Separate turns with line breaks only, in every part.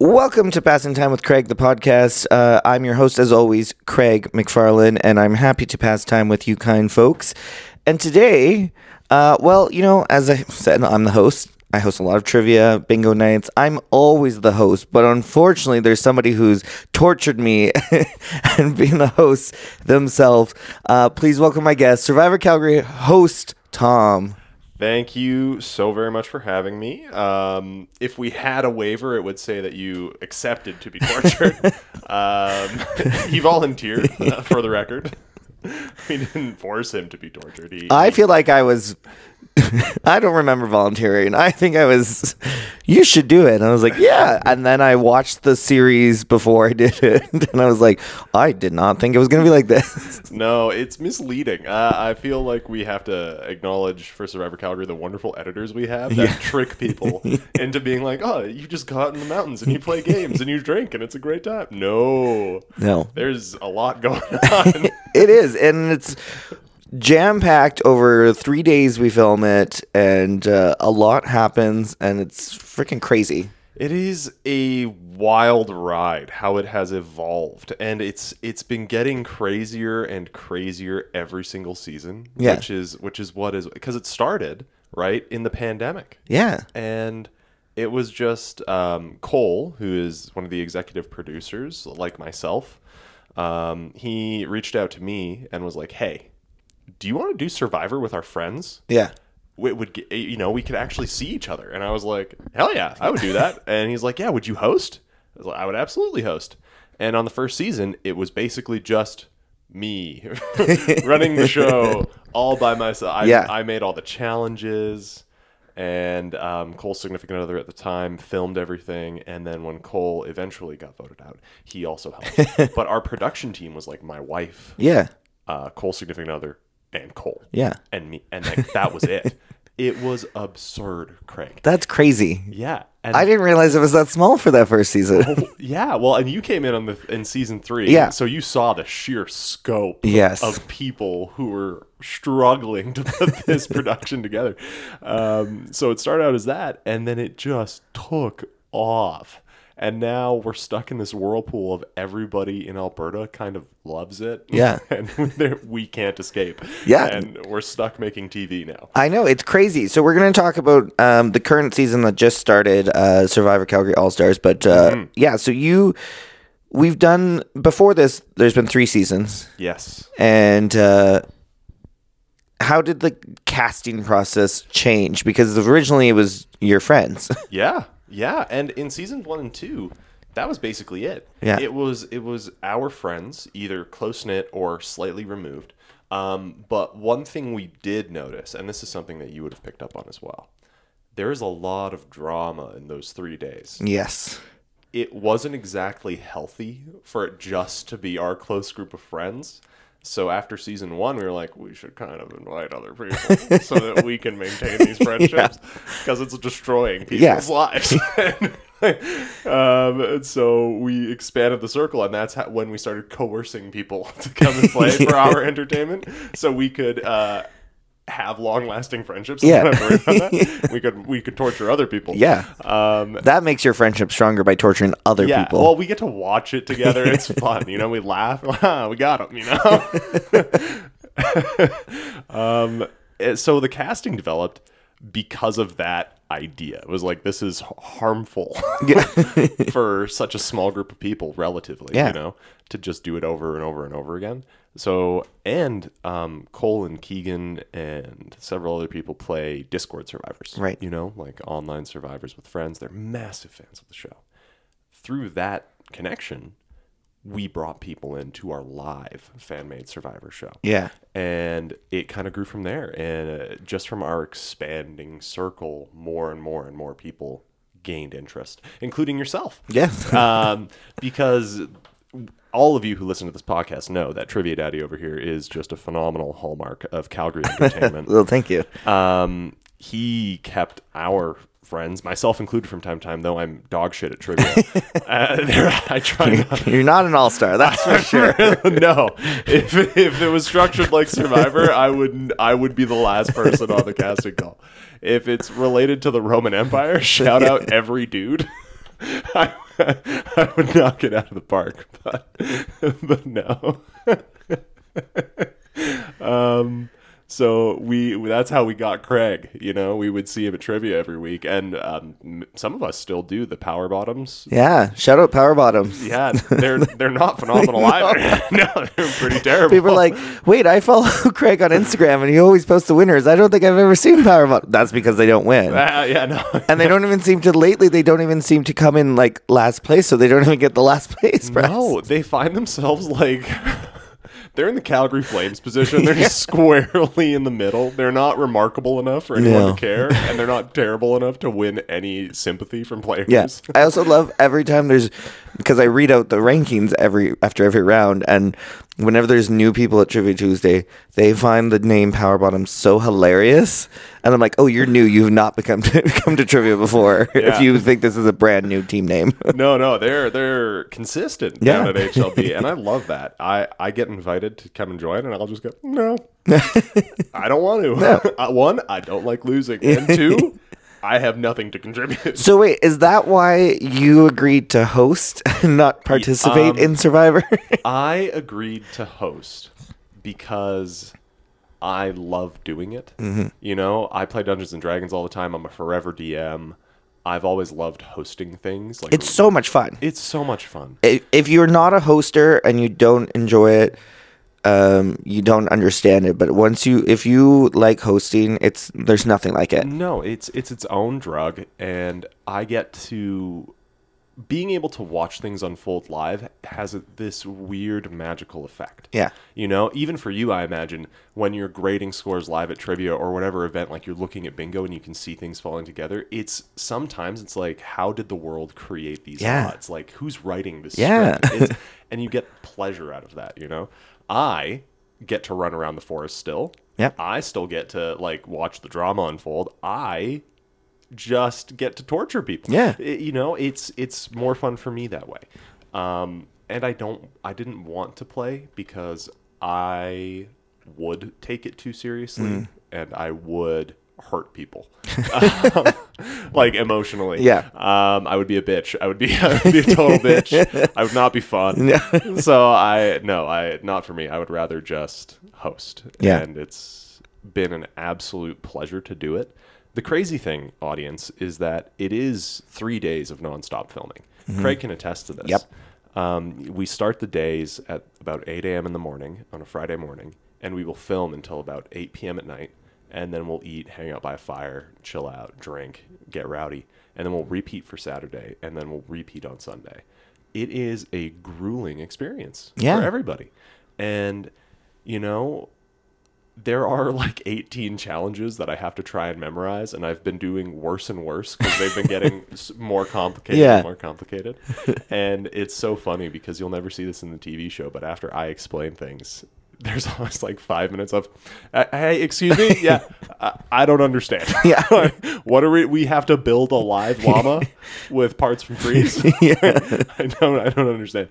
Welcome to Passing Time with Craig, the podcast. Uh, I'm your host, as always, Craig McFarlane, and I'm happy to pass time with you, kind folks. And today, uh, well, you know, as I said, I'm the host. I host a lot of trivia, bingo nights. I'm always the host, but unfortunately, there's somebody who's tortured me and being the host themselves. Uh, please welcome my guest, Survivor Calgary host Tom.
Thank you so very much for having me. Um, if we had a waiver, it would say that you accepted to be tortured. um, he volunteered, uh, for the record. We didn't force him to be tortured. He,
I feel like I was. I don't remember volunteering. I think I was. You should do it. And I was like, yeah. And then I watched the series before I did it, and I was like, I did not think it was going to be like this.
no, it's misleading. Uh, I feel like we have to acknowledge for Survivor Calgary the wonderful editors we have that trick people into being like, oh, you just go out in the mountains and you play games and you drink and it's a great time. No,
No,
there's a lot going on.
it is, and it's jam packed over three days. We film it, and uh, a lot happens, and it's freaking crazy.
It is a wild ride how it has evolved and it's it's been getting crazier and crazier every single season
Yeah.
which is which is what is because it started right in the pandemic
Yeah,
and it was just um, Cole who is one of the executive producers like myself um, he reached out to me and was like hey do you want to do survivor with our friends?
Yeah.
we would get, you know we could actually see each other. And i was like hell yeah i would do that. And he's like yeah would you host? I was like i would absolutely host. And on the first season it was basically just me running the show all by myself. I,
Yeah.
I made all the challenges and um, cole's significant other at the time filmed everything and then when cole eventually got voted out he also helped. But our production team was like my wife
Yeah,
uh, cole's significant other and cole
yeah.
and me and like, that was it it was absurd craig
That's crazy.
yeah and
I didn't realize it was that small for that first season.
yeah well and you came in on the in season three
Yeah.
so you saw the sheer scope
Yes.
of people who were struggling to put this production together um, so it started out as that and then it just took off and now we're stuck in this whirlpool of everybody in Alberta kind of loves it.
Yeah.
and we can't escape.
Yeah.
And we're stuck making TV now.
I know it's crazy. So we're going to talk about um, the current season that just started, uh, Survivor Calgary All Stars. But uh,
Mm-hmm.
yeah, so you, we've done before this. There's been three seasons,
Yes.
and uh, how did the casting process change? Because originally it was your friends.
Yeah, yeah, and in seasons one and two, that was basically it.
Yeah.
it was it was our friends, either close knit or slightly removed. Um, but one thing we did notice, and this is something that you would have picked up on as well, there is a lot of drama in those three days.
yes.
It wasn't exactly healthy for it just to be our close group of friends. So after season one, we were like, we should kind of invite other people so that we can maintain these friendships because it's destroying people's
Yeah.
lives. um, and so we expanded the circle, and that's how, when we started coercing people to come and play for our entertainment, so we could uh, have long-lasting friendships.
Yeah.
Not worry about that. we could we could torture other people.
Yeah.
Um,
That makes your friendship stronger by torturing other
yeah,
people.
well, we get to watch it together. It's fun, you know. We laugh. Ah, we got him, you know. um, eh, so the casting developed because of that idea. It was like this is harmful for such a small group of people, relatively.
Yeah.
You know, to just do it over and over and over again. So and um, Cole and Keegan and several other people play Discord survivors.
Right.
You know, like online survivors with friends. They're massive fans of the show through that connection, we brought people into our live fan made Survivor show.
yeah.
And it kind of grew from there. And uh, just from our expanding circle, more and more and more people gained interest, including yourself.
Yes.
um, because all of you who listen to this podcast know that Trivia Daddy over here is just a phenomenal hallmark of Calgary entertainment
well, thank you.
um, he kept our friends, myself included, from time to time. Though I'm dog shit at trivia, uh, I try not.
You're not an all star, that's for sure.
no, if if it was structured like Survivor, I would I would be the last person on the casting call. If it's related to the Roman Empire, shout out every dude. I, I would knock it out of the park, but but no. um, so we that's how we got Craig. You know, we would see him at trivia every week, and um, some of us still do the power bottoms.
Yeah, shout out Power Bottoms.
Yeah, they're they're not phenomenal either. no, they're pretty terrible.
People are like, wait, I follow Craig on Instagram and he always posts the winners. I don't think I've ever seen Power Bottoms. That's because they don't win.
Ah, yeah, no,
And they don't even seem to lately. They don't even seem to come in like last place, so they don't even get the last place prize.
no, they find themselves like. They're in the Calgary Flames position. They're just squarely in the middle. They're not remarkable enough for anyone
No.
to care, and they're not terrible enough to win any sympathy from players.
Yeah, I also love every time there's because I read out the rankings every after every round, and whenever there's new people at Trivia Tuesday, they find the name Power Bottom so hilarious, and I'm like, oh, you're new. You've not become to, come to trivia before.
Yeah.
If you think this is a brand new team name,
No, no, they're they're consistent
Yeah.
down at HLB, and I love that. I I get invited to come and join, and I'll just go, no, I don't want to. Uh, One, I don't like losing, and two, I have nothing to contribute.
so wait, is that why you agreed to host and not participate
um,
in Survivor?
I agreed to host because I love doing it.
Mm-hmm.
You know, I play Dungeons and Dragons all the time. I'm a forever DM. I've always loved hosting things. Like
it's so much fun.
it's so much fun.
if, if you're not a hoster and you don't enjoy it, um, you don't understand it. But once you, if you like hosting, it's there's nothing like it.
No, it's it's its own drug, and I get to being able to watch things unfold live has this weird magical effect.
Yeah.
You know, even for you, I imagine when you're grading scores live at trivia or whatever event, like you're looking at bingo and you can see things falling together. It's sometimes it's like, how did the world create these
Yeah.
odds? Like, who's writing this?
Yeah.
and you get pleasure out of that. You know, I get to run around the forest still.
Yeah.
I still get to like watch the drama unfold. I just get to torture people.
Yeah.
I- you know, it's it's more fun for me that way. Um, and I don't, I didn't want to play because I would take it too seriously
Mm.
and I would hurt people, um, like emotionally.
Yeah.
Um, I would be a bitch. I would be, I would be a total bitch. I would not be fun. so I, no, I, not for me. I would rather just host.
Yeah.
And it's been an absolute pleasure to do it. The crazy thing, audience, is that it is three days of nonstop filming. Craig can attest to this.
Yep.
Um, we start the days at about 8 a.m. in the morning on a Friday morning, and we will film until about 8 p.m. at night, and then we'll eat, hang out by a fire, chill out, drink, get rowdy, and then we'll repeat for Saturday, and then we'll repeat on Sunday. It is a grueling experience
Yeah.
for everybody. And, you know, there are like 18 challenges that I have to try and memorize, and I've been doing worse and worse because they've been getting more complicated
Yeah.
and more complicated. and it's so funny because you'll never see this in the TV show, but after I explain things, there's always like five minutes of, "Uh, hey, excuse me, yeah, I, I don't understand.
Yeah.
What are we? We have to build a live llama with parts from trees. yeah. I don't. I don't understand.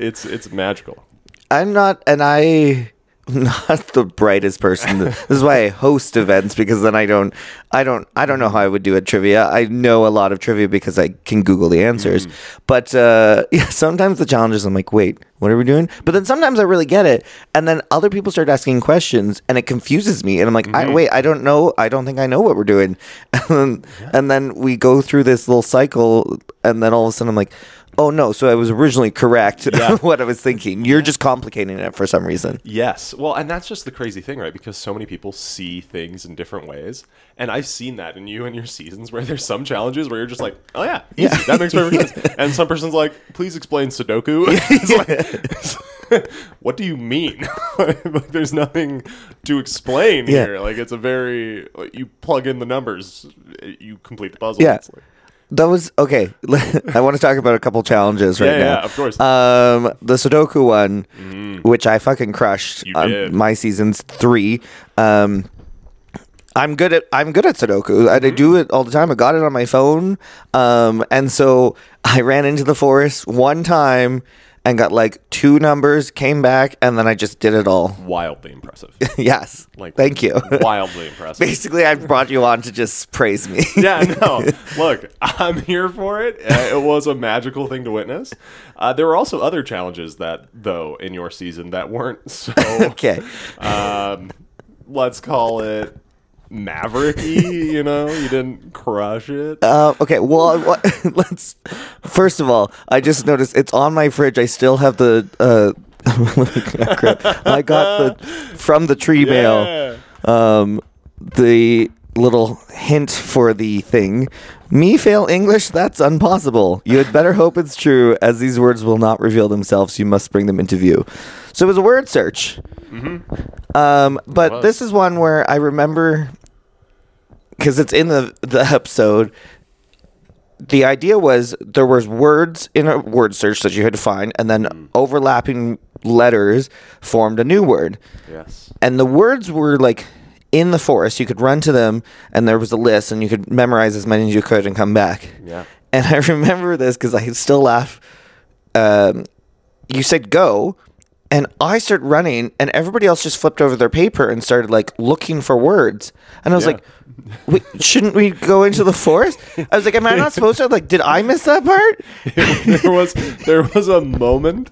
It's it's magical.
I'm not, and I not the brightest person. this is why I host events because then I don't, I don't, I don't know how I would do a trivia. I know a lot of trivia because I can Google the answers. But uh, yeah, sometimes the challenges I'm like, wait, what are we doing? But then sometimes I really get it, and then other people start asking questions, and it confuses me, and I'm like, I, wait, I don't know. I don't think I know what we're doing, and then, and then we go through this little cycle, and then all of a sudden I'm like. Oh no! So I was originally correct.
Yeah.
what I was thinking. You're just complicating it for some reason.
Yes. Well, and that's just the crazy thing, right? Because so many people see things in different ways. And I've seen that in you and your seasons where there's some challenges where you're just like, oh, yeah, easy. that makes perfect sense. And some person's like, please explain Sudoku. It's like, what do you mean? like, there's nothing to explain
Yeah.
here. Like, it's a very, like, you plug in the numbers, you complete the puzzle.
Yeah.
It's like-
That was okay. I want to talk about a couple challenges right
Yeah,
now.
yeah, of course.
Um, the Sudoku one, which I fucking crushed.
Did.
My season's three. Um, I'm good at I'm good at Sudoku. I, I do it all the time. I got it on my phone. Um, and so I ran into the forest one time, and got like two numbers, came back, and then I just did it all.
Wildly impressive.
yes.
Like
Thank you.
Wildly impressive.
Basically, I brought you on to just praise me.
yeah, no. Look, I'm here for it. Uh, it was a magical thing to witness. Uh, there were also other challenges that, though, in your season that weren't so.
okay.
Um, let's call it mavericky. You know, you didn't crush it.
Uh, okay, well, what, let's. First of all, I just noticed it's on my fridge. I still have the. Uh. I got the from the tree mail. Um, the little hint for the thing. Me fail English? That's impossible. You had better hope it's true, as these words will not reveal themselves. You must bring them into view. So it was a word search. Um, but this is one where I remember because it's in the the episode. The idea was there was words in a word search that you had to find, and then overlapping letters formed a new word
Yes.
and the words were like in the forest. You could run to them, and there was a list, and you could memorize as many as you could and come back.
Yeah.
And I remember this because I still laugh. Um, you said go, and I started running, and everybody else just flipped over their paper and started like looking for words. And I was
Yeah.
like, shouldn't we go into the forest? I was like, am I not supposed to? Like, did I miss that part?
there was there was a moment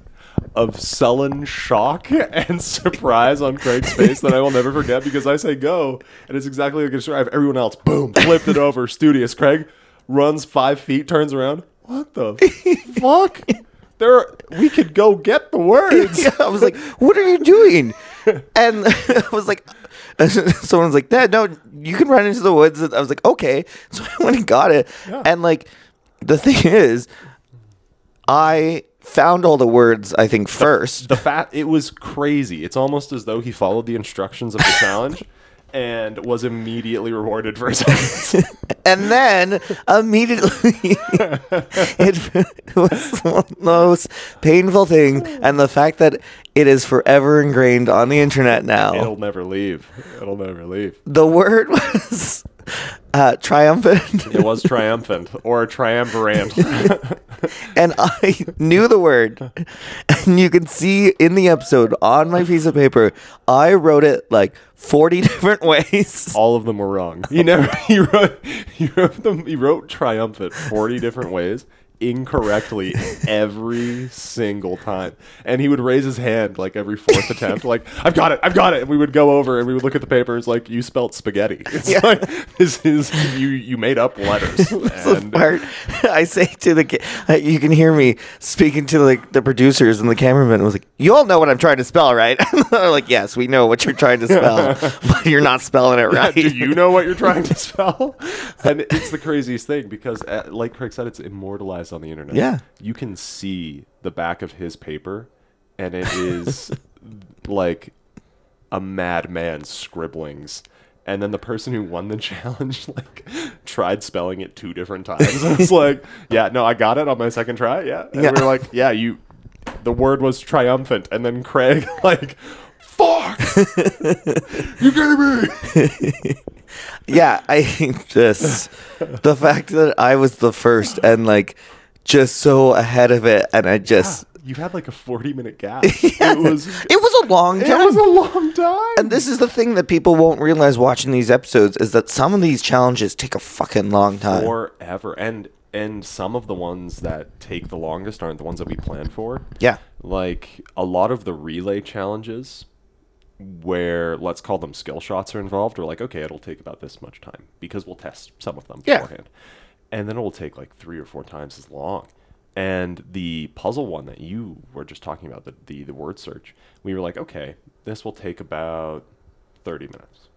of sullen shock and surprise on Craig's face that I will never forget because I say go and it's exactly like a have everyone else boom flipped it over studious. Craig runs five feet, turns around. What the fuck? There, we could go get the words.
Yeah, I was like, "What are you doing?" And I was like, "Someone's like, Dad, no, you can run into the woods." I was like, "Okay." So I went and got it, and like, the thing is, I found all the words. I think first,
The fat, it was crazy. It's almost as though he followed the instructions of the challenge and was immediately rewarded for his efforts.
and then immediately it was the most painful thing, and the fact that it is forever ingrained on the internet now.
It'll never leave. It'll never leave.
the word was uh, triumphant.
It was triumphant or triumvirate.
and I knew the word. And you can see in the episode on my piece of paper, I wrote it like 40 different ways.
All of them were wrong. You never he wrote he wrote them he wrote triumphant 40 different ways incorrectly every single time. And he would raise his hand like every fourth attempt, like, I've got it, I've got it. And we would go over and we would look at the papers like you spelled spaghetti. It's
Yeah.
like this is you you made up letters.
the
And
part I say to the, uh, you can hear me speaking to like the producers and the cameraman. Was like, "You all know what I'm trying to spell, right?" They're like, "Yes, we know what you're trying to spell, but you're not spelling it right."
do you know what you're trying to spell? And it's the craziest thing because, uh, like Craig said, it's immortalized on the internet.
Yeah.
You can see the back of his paper, and it is like a madman's scribblings. And then the person who won the challenge like tried spelling it two different times. I was like, "Yeah, no, I got it on my second try." Yeah, and
Yeah.
we were like, "Yeah, you." The word was triumphant, and then Craig like, "Fuck, you kidding me?"
yeah, I think just the fact that I was the first and like just so ahead of it, and I just
You had like a 40 minute gap. It was
it was a long time.
it was a long time.
and this is the thing that people won't realize watching these episodes is that some of these challenges take a fucking long time.
forever. And and some of the ones that take the longest aren't the ones that we planned for.
yeah.
Like a lot of the relay challenges where let's call them skill shots are involved are like, okay, it'll take about this much time because we'll test some of them
Yeah.
beforehand. And then it will take like three or four times as long. And the puzzle one that you were just talking about, the, the, the word search, we were like, okay, this will take about 30 minutes.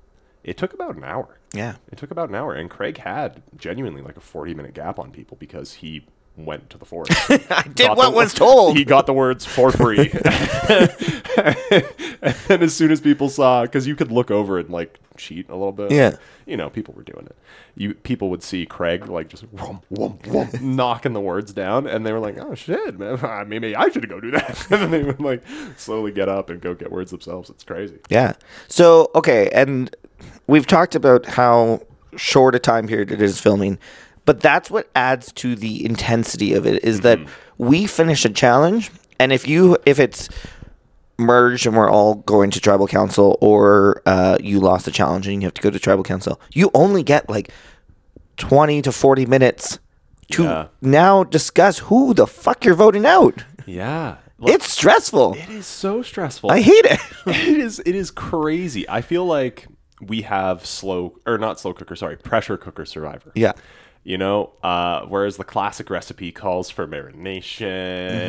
It took about an hour.
Yeah.
It took about an hour. And Craig had genuinely like a 40 minute gap on people because he went to the forest.
I did
got
what
the-
was told.
He got the words for free. and as soon as people saw, because you could look over and like cheat a little bit.
Yeah.
You know, people were doing it. You people would see Craig like just whomp, whomp, whomp, knocking the words down, and they were like, "Oh shit, man! Maybe I should go do that." and then they would like slowly get up and go get words themselves. It's crazy.
Yeah. So, okay, and we've talked about how short a time period it is filming, but that's what adds to the intensity of it is that we finish a challenge And if you if it's merged and we're all going to tribal council, or uh, you lost a challenge and you have to go to tribal council, you only get like twenty to forty minutes to
Yeah.
now discuss who the fuck you're voting out.
Yeah.
It's stressful.
it is so stressful.
I hate it.
it is it is crazy. I feel like we have slow or not slow cooker, sorry, pressure cooker survivor.
yeah.
You know, uh, whereas the classic recipe calls for marination,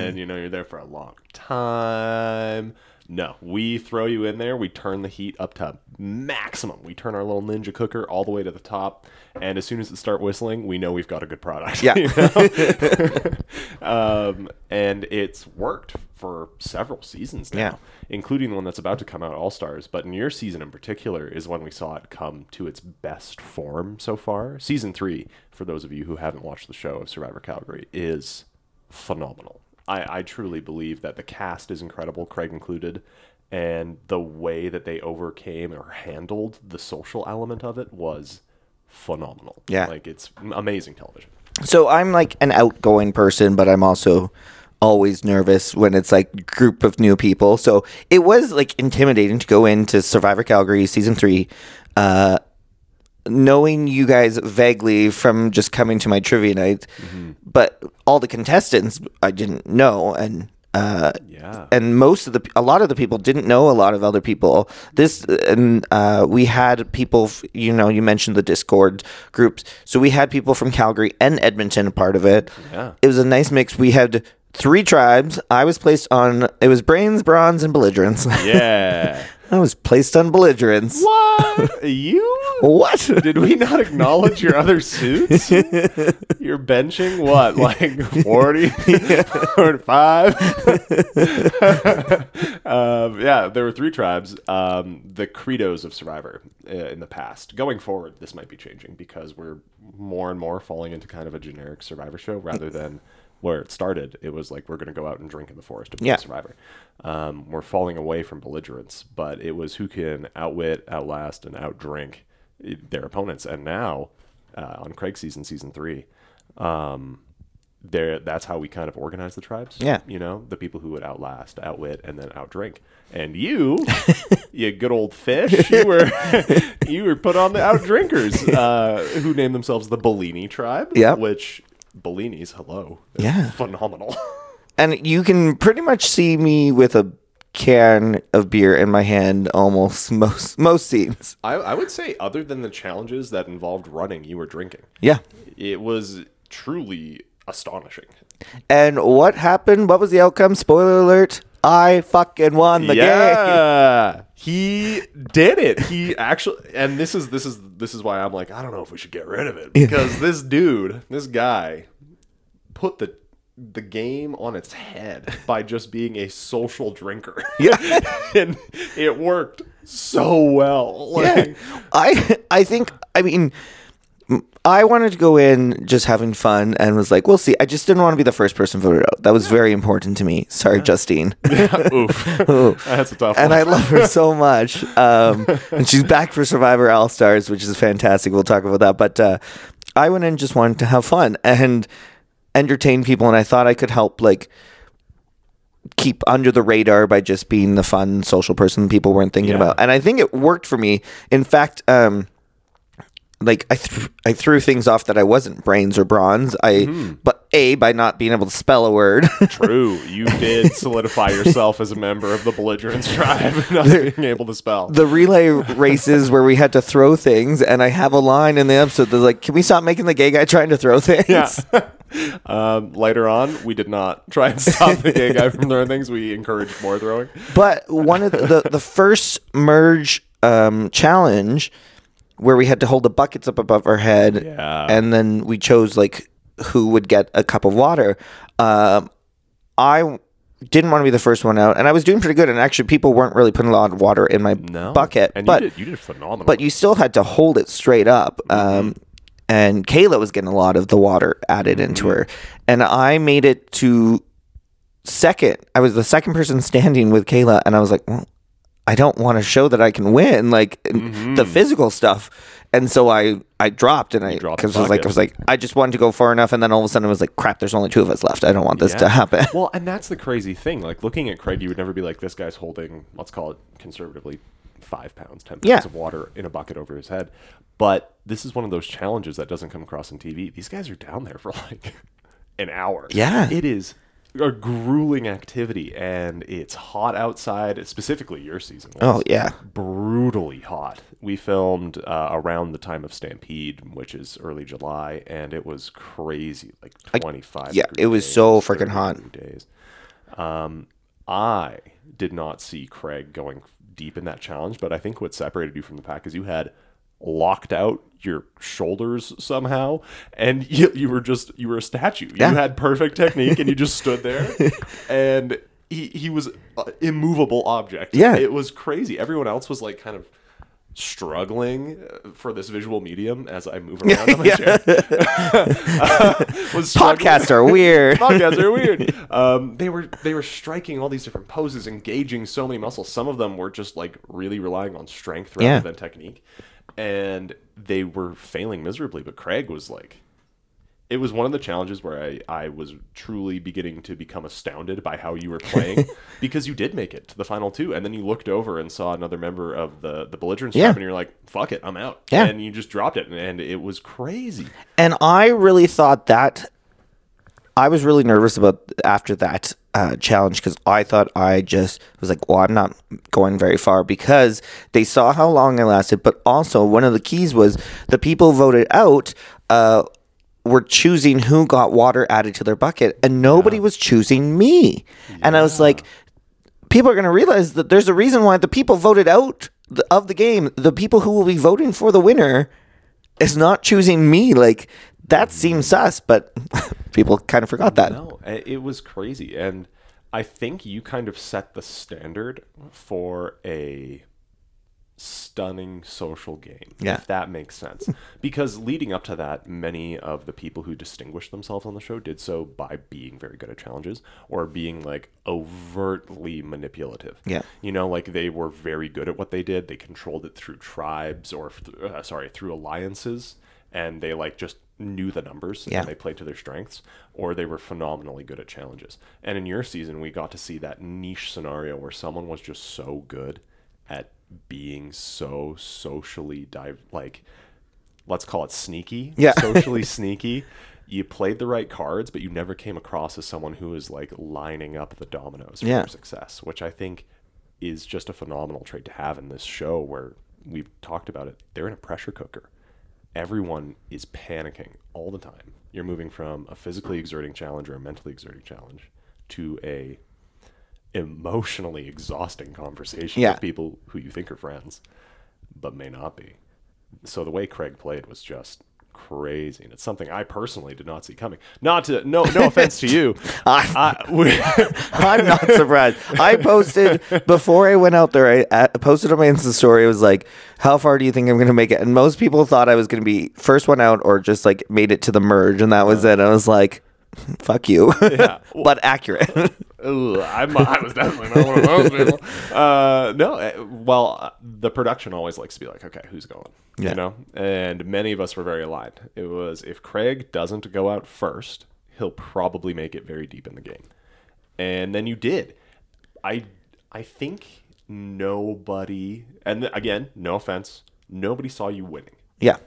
Mm-hmm.
you know, you're there for a long time. No, we throw you in there, we turn the heat up to maximum. We turn our little ninja cooker all the way to the top, and as soon as it start whistling, we know we've got a good product.
Yeah.
you know? um, and it's worked for several seasons now,
Yeah.
Including the one that's about to come out, All Stars. But in your season in particular is when we saw it come to its best form so far. Season three, for those of you who haven't watched the show of Survivor Calgary, is phenomenal. I, I truly believe that the cast is incredible, Craig included, and the way that they overcame or handled the social element of it was phenomenal.
Yeah.
Like it's amazing television.
So I'm like an outgoing person, but I'm also always nervous when it's like group of new people. So it was like intimidating to go into Survivor Calgary season three, uh, knowing you guys vaguely from just coming to my trivia night, but all the contestants I didn't know, and uh,
Yeah.
and most of the a lot of the people didn't know a lot of other people this and uh, we had people you know you mentioned the discord groups so we had people from calgary and edmonton a part of it
Yeah.
it was a nice mix we had three tribes i was placed on it was brains bronze and belligerence
Yeah.
i was placed on belligerence
what? You?
what
Did we not acknowledge your other suits? You're benching what, like 40, 45? um, yeah, there were three tribes. Um, the credos of Survivor uh, in the past. Going forward, this might be changing because we're more and more falling into kind of a generic Survivor show rather than where it started. It was like we're going to go out and drink in the forest to play
Yeah.
Survivor. Um, we're falling away from belligerence, but it was who can outwit, outlast, and outdrink their opponents. And now, uh, on Craig's season, season three, um, there that's how we kind of organize the tribes.
Yeah.
you know, the people who would outlast, outwit, and then outdrink. And you, you good old fish, you were you were put on the outdrinkers, uh, who named themselves the Bellini tribe.
Yeah,
which Bellinis, hello,
Yeah.
phenomenal.
and you can pretty much see me with a can of beer in my hand almost most most scenes
I, I would say, other than the challenges that involved running, you were drinking.
yeah
It was truly astonishing.
And what happened? What was the outcome? Spoiler alert. I fucking won the game.
he did it. He actually, and this is this is this is why I'm like, I don't know if we should get rid of it because this dude, this guy, put the the game on its head by just being a social drinker.
Yeah.
and it worked so well. Like,
Yeah. I I think I mean I wanted to go in just having fun and was like, we'll see. I just didn't want to be the first person voted out. That was very important to me. Sorry, Justine.
oof, that's a tough
and
one.
I love her so much. Um, and she's back for Survivor All Stars, which is fantastic. We'll talk about that. But uh, I went in just wanted to have fun and entertain people, and I thought I could help like keep under the radar by just being the fun social person people weren't thinking
Yeah.
about. And I think it worked for me. In fact, um, like I, th- I threw things off that I wasn't brains or bronze. I, but a by not being able to spell a word.
True, you did solidify yourself as a member of the belligerence tribe, not being able to spell.
the relay races where we had to throw things, and I have a line in the episode that's like, "Can we stop making the gay guy trying to throw things?"
Yeah. um, later on, we did not try and stop the gay guy from throwing things. We encouraged more throwing.
But one of the the, the first merge um, challenge where we had to hold the buckets up above our head,
Yeah.
and then we chose like who would get a cup of water. Um, I didn't want to be the first one out, and I was doing pretty good. And actually, people weren't really putting a lot of water in my
No
bucket,
and
but
you did, you did phenomenal.
but you still had to hold it straight up. Um, and Kayla was getting a lot of the water added into her, and I made it to second. I was the second person standing with Kayla, and I was like, well. I don't want to show that I can win, like the mm-hmm. physical stuff. and so I I dropped and I
dropped
because I was like I was like I just wanted to go far enough, and then all of a sudden it was like crap. There's only two of us left. I don't want this to happen.
Well, and that's the crazy thing. Like looking at Craig, you would never be like, this guy's holding, let's call it conservatively, five pounds, ten pounds
Yeah.
of water in a bucket over his head. But this is one of those challenges that doesn't come across on TV. These guys are down there for like an hour.
Yeah.
it is a grueling activity, and it's hot outside. Specifically, your season. Was
Oh yeah,
brutally hot. We filmed uh, around the time of Stampede, which is early July, and it was crazy, like twenty five.
yeah, it was so freaking hot.
Days. Um, I did not see Craig going deep in that challenge, but I think what separated you from the pack is you had locked out your shoulders somehow and you, you were just you were a statue
Yeah.
you had perfect technique and you just stood there and he, he was an immovable object
Yeah.
it was crazy everyone else was like kind of struggling uh, for this visual medium as i move around on my chair was
podcasts are weird.
podcasts are weird. Um, they were they were striking all these different poses, engaging so many muscles. Some of them were just like really relying on strength rather
Yeah.
than technique, and they were failing miserably. But Craig was like, it was one of the challenges where I I was truly beginning to become astounded by how you were playing because you did make it to the final two, and then you looked over and saw another member of the the belligerent
Yeah.
and you're like, fuck it, I'm out.
Yeah.
and you just dropped it, and, and it was crazy.
And I really thought that I was really nervous about after that uh, challenge because I thought I just was like, well, I'm not going very far because they saw how long I lasted. But also, one of the keys was the people voted out. Uh, were choosing who got water added to their bucket, and nobody was choosing me. And I was like, people are going to realize that there's a reason why the people voted out the, of the game. The people who will be voting for the winner is not choosing me. Like that seems sus, but people kind of forgot that.
No, it was crazy, and I think you kind of set the standard for a stunning social game.
Yeah.
if that makes sense. because leading up to that, many of the people who distinguished themselves on the show did so by being very good at challenges or being like overtly manipulative.
Yeah.
You know, like they were very good at what they did. They controlled it through tribes or, th- uh, sorry, through alliances, and they like just knew the numbers
Yeah.
and they played to their strengths, or they were phenomenally good at challenges. And in your season, we got to see that niche scenario where someone was just so good at being so socially dive like let's call it sneaky
Yeah.
socially sneaky you played the right cards but you never came across as someone who is like lining up the dominoes for
Yeah.
your success which i think is just a phenomenal trait to have in this show where we've talked about it they're in a pressure cooker everyone is panicking all the time you're moving from a physically exerting challenge or a mentally exerting challenge to a emotionally exhausting conversation
Yeah.
with people who you think are friends but may not be so the way Craig played was just crazy, and it's something I personally did not see coming. Not to no no offense to you, I, we-
I'm not surprised. I posted before I went out there. I uh, posted on my Insta story. It was like, "How far do you think I'm going to make it?" And most people thought I was going to be first one out, or just like made it to the merge, and that was it. I was like, "Fuck you,"
Yeah.
but accurate.
I'm, I was definitely not one of those people. Uh, no, uh, well, uh, the production always likes to be like, okay, who's going?
Yeah.
You know, and many of us were very aligned. It was if Craig doesn't go out first, he'll probably make it very deep in the game, and then you did. I I think nobody, and again, no offense, nobody saw you winning,
yeah,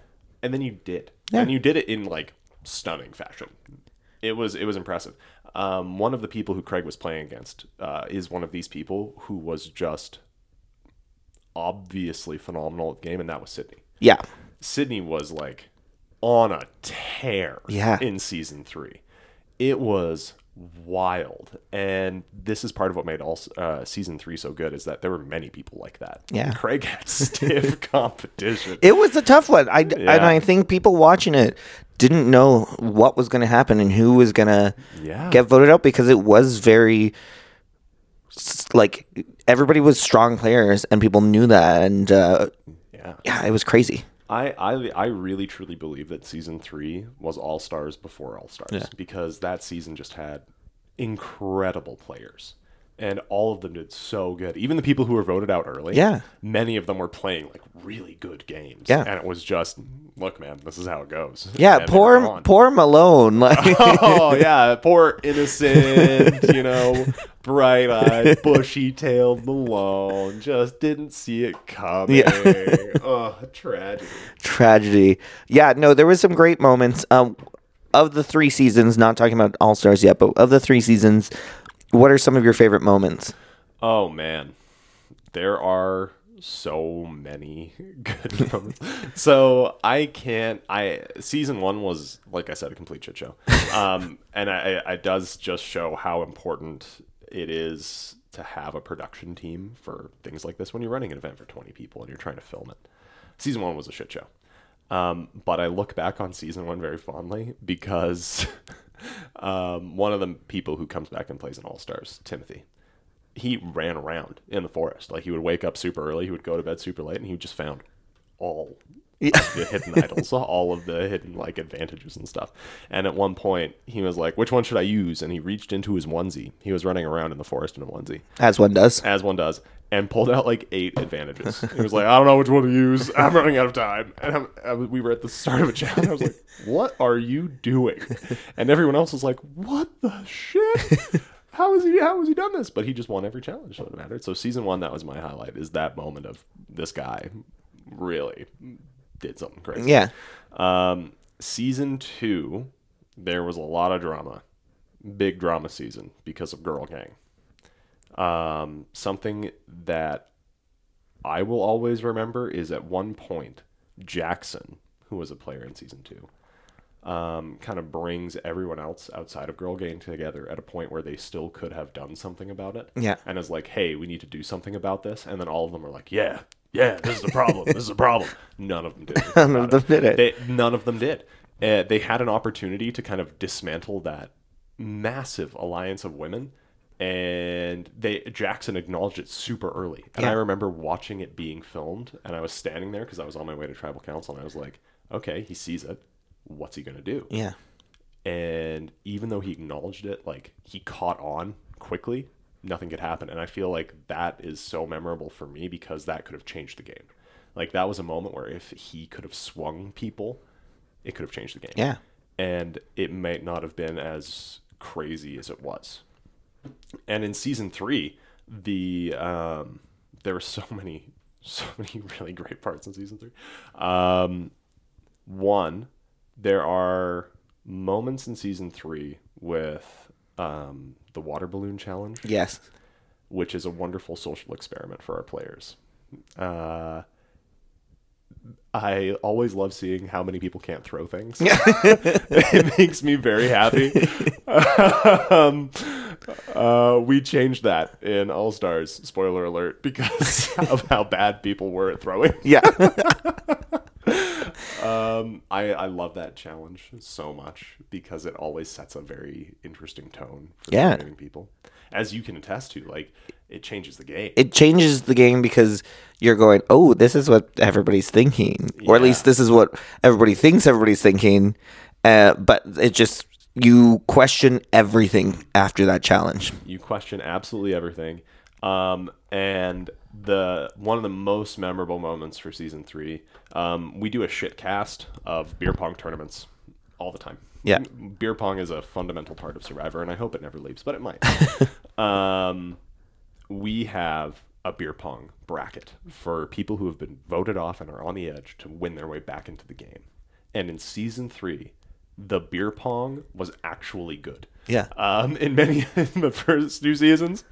and then you did,
Yeah.
and you did it in like stunning fashion. It was it was impressive. Um, one of the people who Craig was playing against uh, is one of these people who was just obviously phenomenal at the game, and that was Sydney.
Yeah,
Sydney was like on a tear
Yeah.
in season three. It was wild, and this is part of what made all uh, season three so good is that there were many people like that.
Yeah.
Craig had stiff competition.
it was a tough one. I and I think people watching it didn't know what was going to happen and who was going to
Yeah.
get voted out because it was very like everybody was strong players and people knew that and uh,
yeah.
yeah, it was crazy.
I, I I really truly believe that season three was all stars before all stars because that season just had incredible players, and all of them did so good. Even the people who were voted out early,
Yeah.
many of them were playing like really good games.
Yeah.
and it was just, look, man, this is how it goes.
Yeah,
And
poor poor Malone. Like
oh yeah, poor innocent, you know, bright-eyed, bushy-tailed Malone just didn't see it coming.
Yeah.
oh, tragedy.
tragedy. Yeah, no, there was some great moments. Um, of the three seasons, not talking about All Stars yet, but of the three seasons, what are some of your favorite moments?
Oh man, there are so many good moments. So I can't. I season one was like I said a complete shit show, um, and I, I it does just show how important it is to have a production team for things like this when you're running an event for 20 people and you're trying to film it. Season one was a shit show. Um, but I look back on season one very fondly because um, one of the people who comes back and plays in All Stars, Timothy, he ran around in the forest. Like he would wake up super early, he would go to bed super late, and he just found all the hidden idols, all of the hidden like advantages and stuff. And at one point, he was like, "Which one should I use?" And he reached into his onesie. He was running around in the forest in a onesie,
As one does.
as one does, and pulled out like eight advantages. He was like, "I don't know which one to use. I'm running out of time." And I'm, I we were at the start of a challenge. I was like, "What are you doing?" And everyone else was like, "What the shit?" How has he? How has he done this? But he just won every challenge, so it mattered. So season one, that was my highlight. Is that moment of this guy really did something crazy.
Yeah.
Um, season two, there was a lot of drama, big drama season because of Girl Gang. Um, something that I will always remember is at one point, Jackson, who was a player in season two, um, kind of brings everyone else outside of Girl Gang together at a point where they still could have done something about it.
Yeah.
And is like, hey, we need to do something about this. And then all of them are like, yeah, yeah, this is a problem. this is a problem. None of them did.
None of them did it.
They, none of them did. Uh, they had an opportunity to kind of dismantle that massive alliance of women. And they Jackson acknowledged it super early, and I remember watching it being filmed, and I was standing there because I was on my way to tribal council, and I was like, "Okay, he sees it. What's he gonna do?"
Yeah.
and even though he acknowledged it like he caught on quickly nothing could happen and i feel like that is so memorable for me because that could have changed the game like that was a moment where if he could have swung people it could have changed the game
Yeah.
and it might not have been as crazy as it was and in season three the um there were so many so many really great parts in season three. Um one there are moments in season three with um, the water balloon challenge.
Yes.
which is a wonderful social experiment for our players. Uh, I always love seeing how many people can't throw things. it makes me very happy. um, uh, we changed that in All Stars, spoiler alert, because of how bad people were at throwing.
Yeah.
Um, I, I love that challenge so much because it always sets a very interesting tone for
Yeah.
people. As you can attest to, like it changes the game.
it changes the game because you're going, oh, this is what everybody's thinking, or at least this is what everybody thinks everybody's thinking. Uh, but it just you question everything after that challenge.
you question absolutely everything. Um, and the one of the most memorable moments for season three, um, we do a shit cast of beer pong tournaments all the time.
Yeah.
beer pong is a fundamental part of Survivor, and I hope it never leaves, but it might. um, we have a beer pong bracket for people who have been voted off and are on the edge to win their way back into the game. And in season three, the beer pong was actually good.
Yeah.
Um, in many in the first two seasons,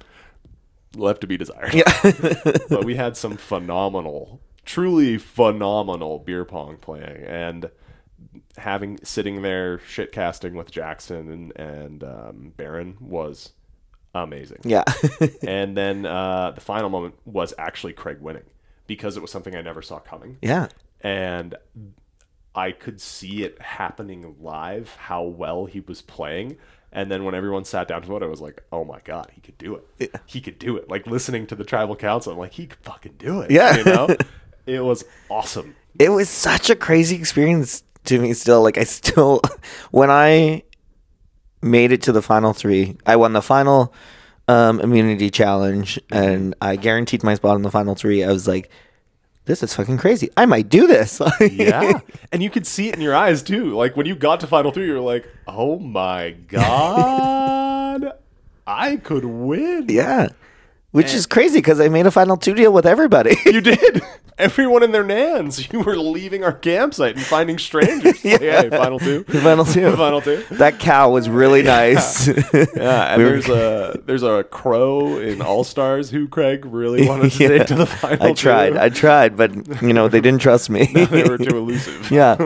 left to be desired.
Yeah.
but we had some phenomenal, truly phenomenal beer pong playing, and having sitting there shit casting with Jackson and and um, Baron was amazing.
yeah.
and then uh, the final moment was actually Craig winning because it was something I never saw coming
yeah.
and I could see it happening live how well he was playing. And then when everyone sat down to vote, I was like, "Oh my god, he could do it! He could do it!" Like listening to the tribal council, I'm like, "He could fucking do it!"
Yeah.
you know, it was awesome.
it was such a crazy experience to me still like i still when i made it to the final three i won the final um, immunity challenge, and I guaranteed my spot in the final three. I was like, "This is fucking crazy. I might do this."
Yeah. and you could see it in your eyes too. Like when you got to final three, you're like, oh my God. I could win.
yeah. Which is crazy because I made a final two deal with everybody.
You did. Everyone in their nans. You were leaving our campsite and finding strangers. yeah. Hey, final two.
final two.
final two.
that cow was really nice.
Yeah, and
We were-
there's a there's a crow in All Stars who Craig really wanted to
Yeah.
take to the final.
I tried.
two.
I tried, but you know they didn't trust me.
they were too elusive.
yeah,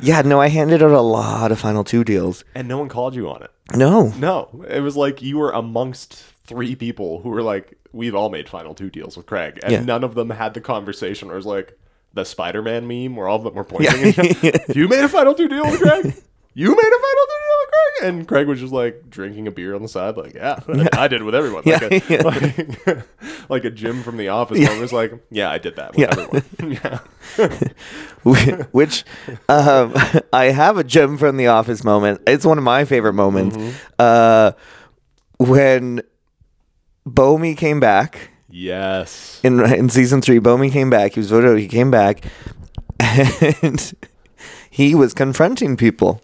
yeah. No, I handed out a lot of final two deals.
and no one called you on it.
No,
No, it was like you were amongst three people who were like, we've all made final two deals with Craig, and
Yeah.
none of them had the conversation where it was like the Spider-Man meme where all of them were pointing. other. you made a final two deal with Craig. You made a final two deal with Craig, and Craig was just like drinking a beer on the side, like, yeah, I did with everyone, like, a,
Yeah.
like, like a Jim from The Office. It was like, yeah, I did that with
Yeah.
everyone. yeah,
which um, I have a Jim from the office moment. It's one of my favorite moments. Uh, when Bomi came back
yes,
in in season three, Bomi came back. He was voted out. He came back, and he was confronting people.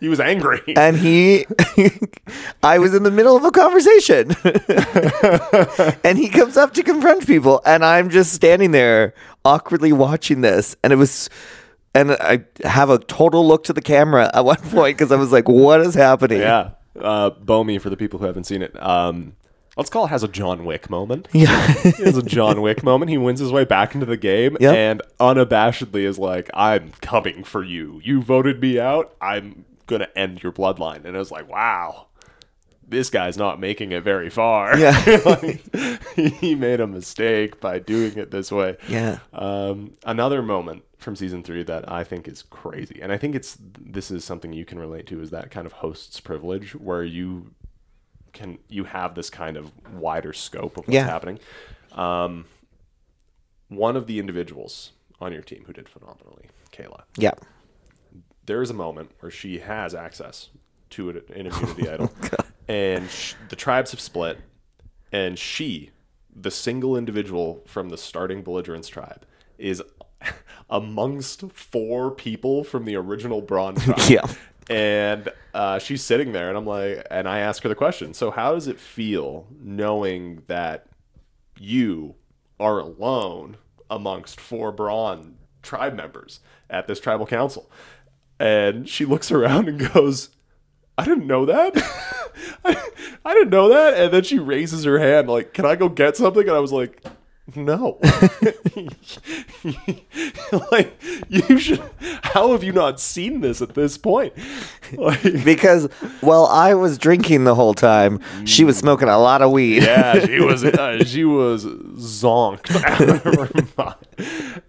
he was angry.
and he I was in the middle of a conversation. and he comes up to confront people and I'm just standing there awkwardly watching this and it was and I have a total look to the camera at one point because I was like, "What is happening?"
Yeah. Uh, Bomi, for the people who haven't seen it, um, let's call it has a John Wick moment.
Yeah.
he has a John Wick moment. He wins his way back into the game
Yep.
and unabashedly is like, I'm coming for you. You voted me out. I'm going to end your bloodline. And I was like, wow. This guy's not making it very far.
Yeah.
Like, he made a mistake by doing it this way.
Yeah.
Um, another moment from season three that I think is crazy, and I think it's this is something you can relate to, is that kind of host's privilege where you can you have this kind of wider scope of what's
Yeah.
happening. Um, one of the individuals on your team who did phenomenally, Kayla.
Yeah.
There is a moment where she has access to an immunity idol, and sh- the tribes have split, and she, the single individual from the starting Belligerents tribe, is amongst four people from the original Brawn tribe.
Yeah.
And uh, she's sitting there, and I'm like, and I ask her the question. So, how does it feel knowing that you are alone amongst four Brawn tribe members at this tribal council? And she looks around and goes, I didn't know that. I, I didn't know that. And then she raises her hand, like, Can I go get something? And I was like, No. like, you should. How have you not seen this at this point? Like,
Because while I was drinking the whole time, she was smoking a lot of weed.
yeah, she was uh, she was zonked out of her mind.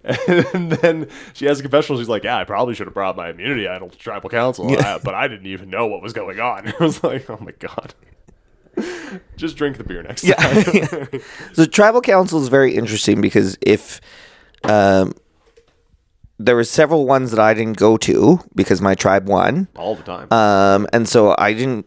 And then she has a confessional. She's like, "Yeah, I probably should have brought my immunity idol to tribal council, uh, but I didn't even know what was going on." I was like, "Oh my god." Just drink the beer next time.
Yeah. so tribal council is very interesting because if um, there were several ones that I didn't go to because my tribe won,
All the time.
um, and so I didn't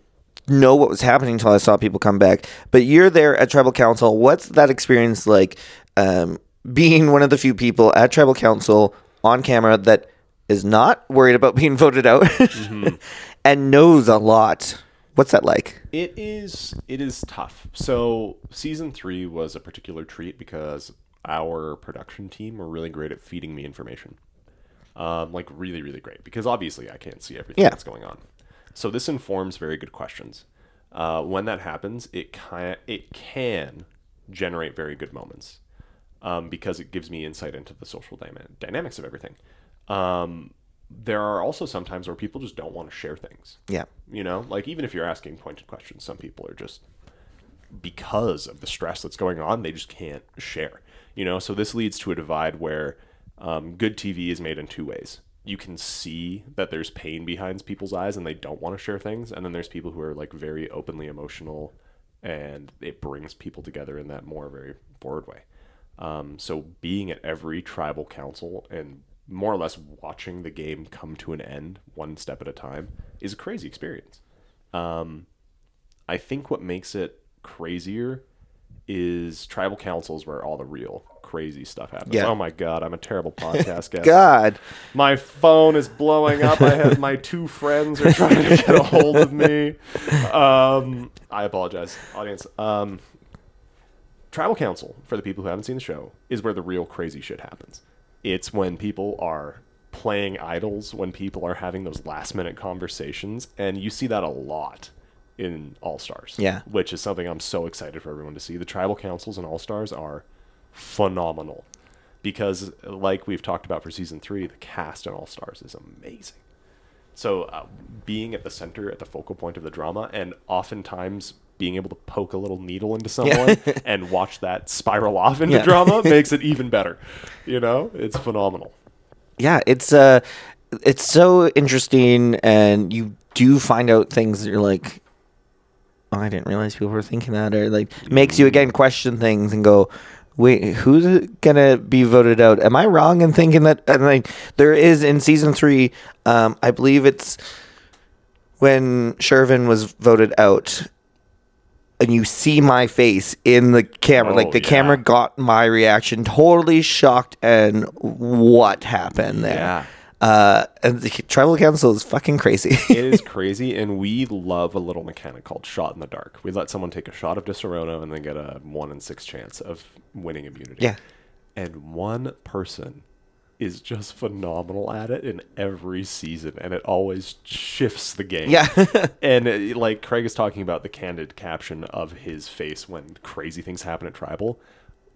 know what was happening until I saw people come back. But you're there at tribal council. What's that experience like? Um, being one of the few people at tribal council on camera that is not worried about being voted out and knows a lot. What's that like?
It is it is tough. So season three was a particular treat because our production team were really great at feeding me information. Um, like really, really great. Because obviously I can't see everything
Yeah.
that's going on. So this informs very good questions. Uh, when that happens, it can it can generate very good moments um, because it gives me insight into the social dyma- dynamics of everything. Um, there are also sometimes where people just don't want to share things.
Yeah.
You know, like even if you're asking pointed questions, some people are just because of the stress that's going on, they just can't share. You know, so this leads to a divide where um, good TV is made in two ways. You can see that there's pain behind people's eyes and they don't want to share things, and then there's people who are like very openly emotional, and it brings people together in that more very forward way. Um, so being at every tribal council and more or less watching the game come to an end one step at a time is a crazy experience. Um, I think what makes it crazier is tribal councils where all the real crazy stuff happens.
Yeah.
Oh my god, I'm a terrible podcast guest.
God.
My phone is blowing up. I have my two friends are trying to get a hold of me. Um, I apologize, audience. Um, Tribal Council, for the people who haven't seen the show, is where the real crazy shit happens. It's when people are playing idols, when people are having those last minute conversations, and you see that a lot in All Stars.
Yeah.
Which is something I'm so excited for everyone to see. The Tribal Councils in All Stars are phenomenal because, like we've talked about for season three, the cast in All Stars is amazing. So, uh, being at the center, at the focal point of the drama, and oftentimes being able to poke a little needle into someone and watch that spiral off into
Yeah.
drama makes it even better. You know, it's phenomenal.
yeah, it's uh it's so interesting and you do find out things that you're like oh, I didn't realize people were thinking that or like makes you again question things and go wait who's gonna be voted out am I wrong in thinking that and like there is in season three um I believe it's when Shervin was voted out and you see my face in the camera.
Oh,
like the
yeah.
camera got my reaction, totally shocked and what happened there.
Yeah.
Uh, and the tribal council is fucking crazy.
it is crazy, and we love a little mechanic called shot in the dark. We let someone take a shot of Disaronno and then get a one in six chance of winning immunity.
Yeah.
And one person is just phenomenal at it in every season, and it always shifts the game.
Yeah.
and uh, like Craig is talking about the candid caption of his face when crazy things happen at Tribal.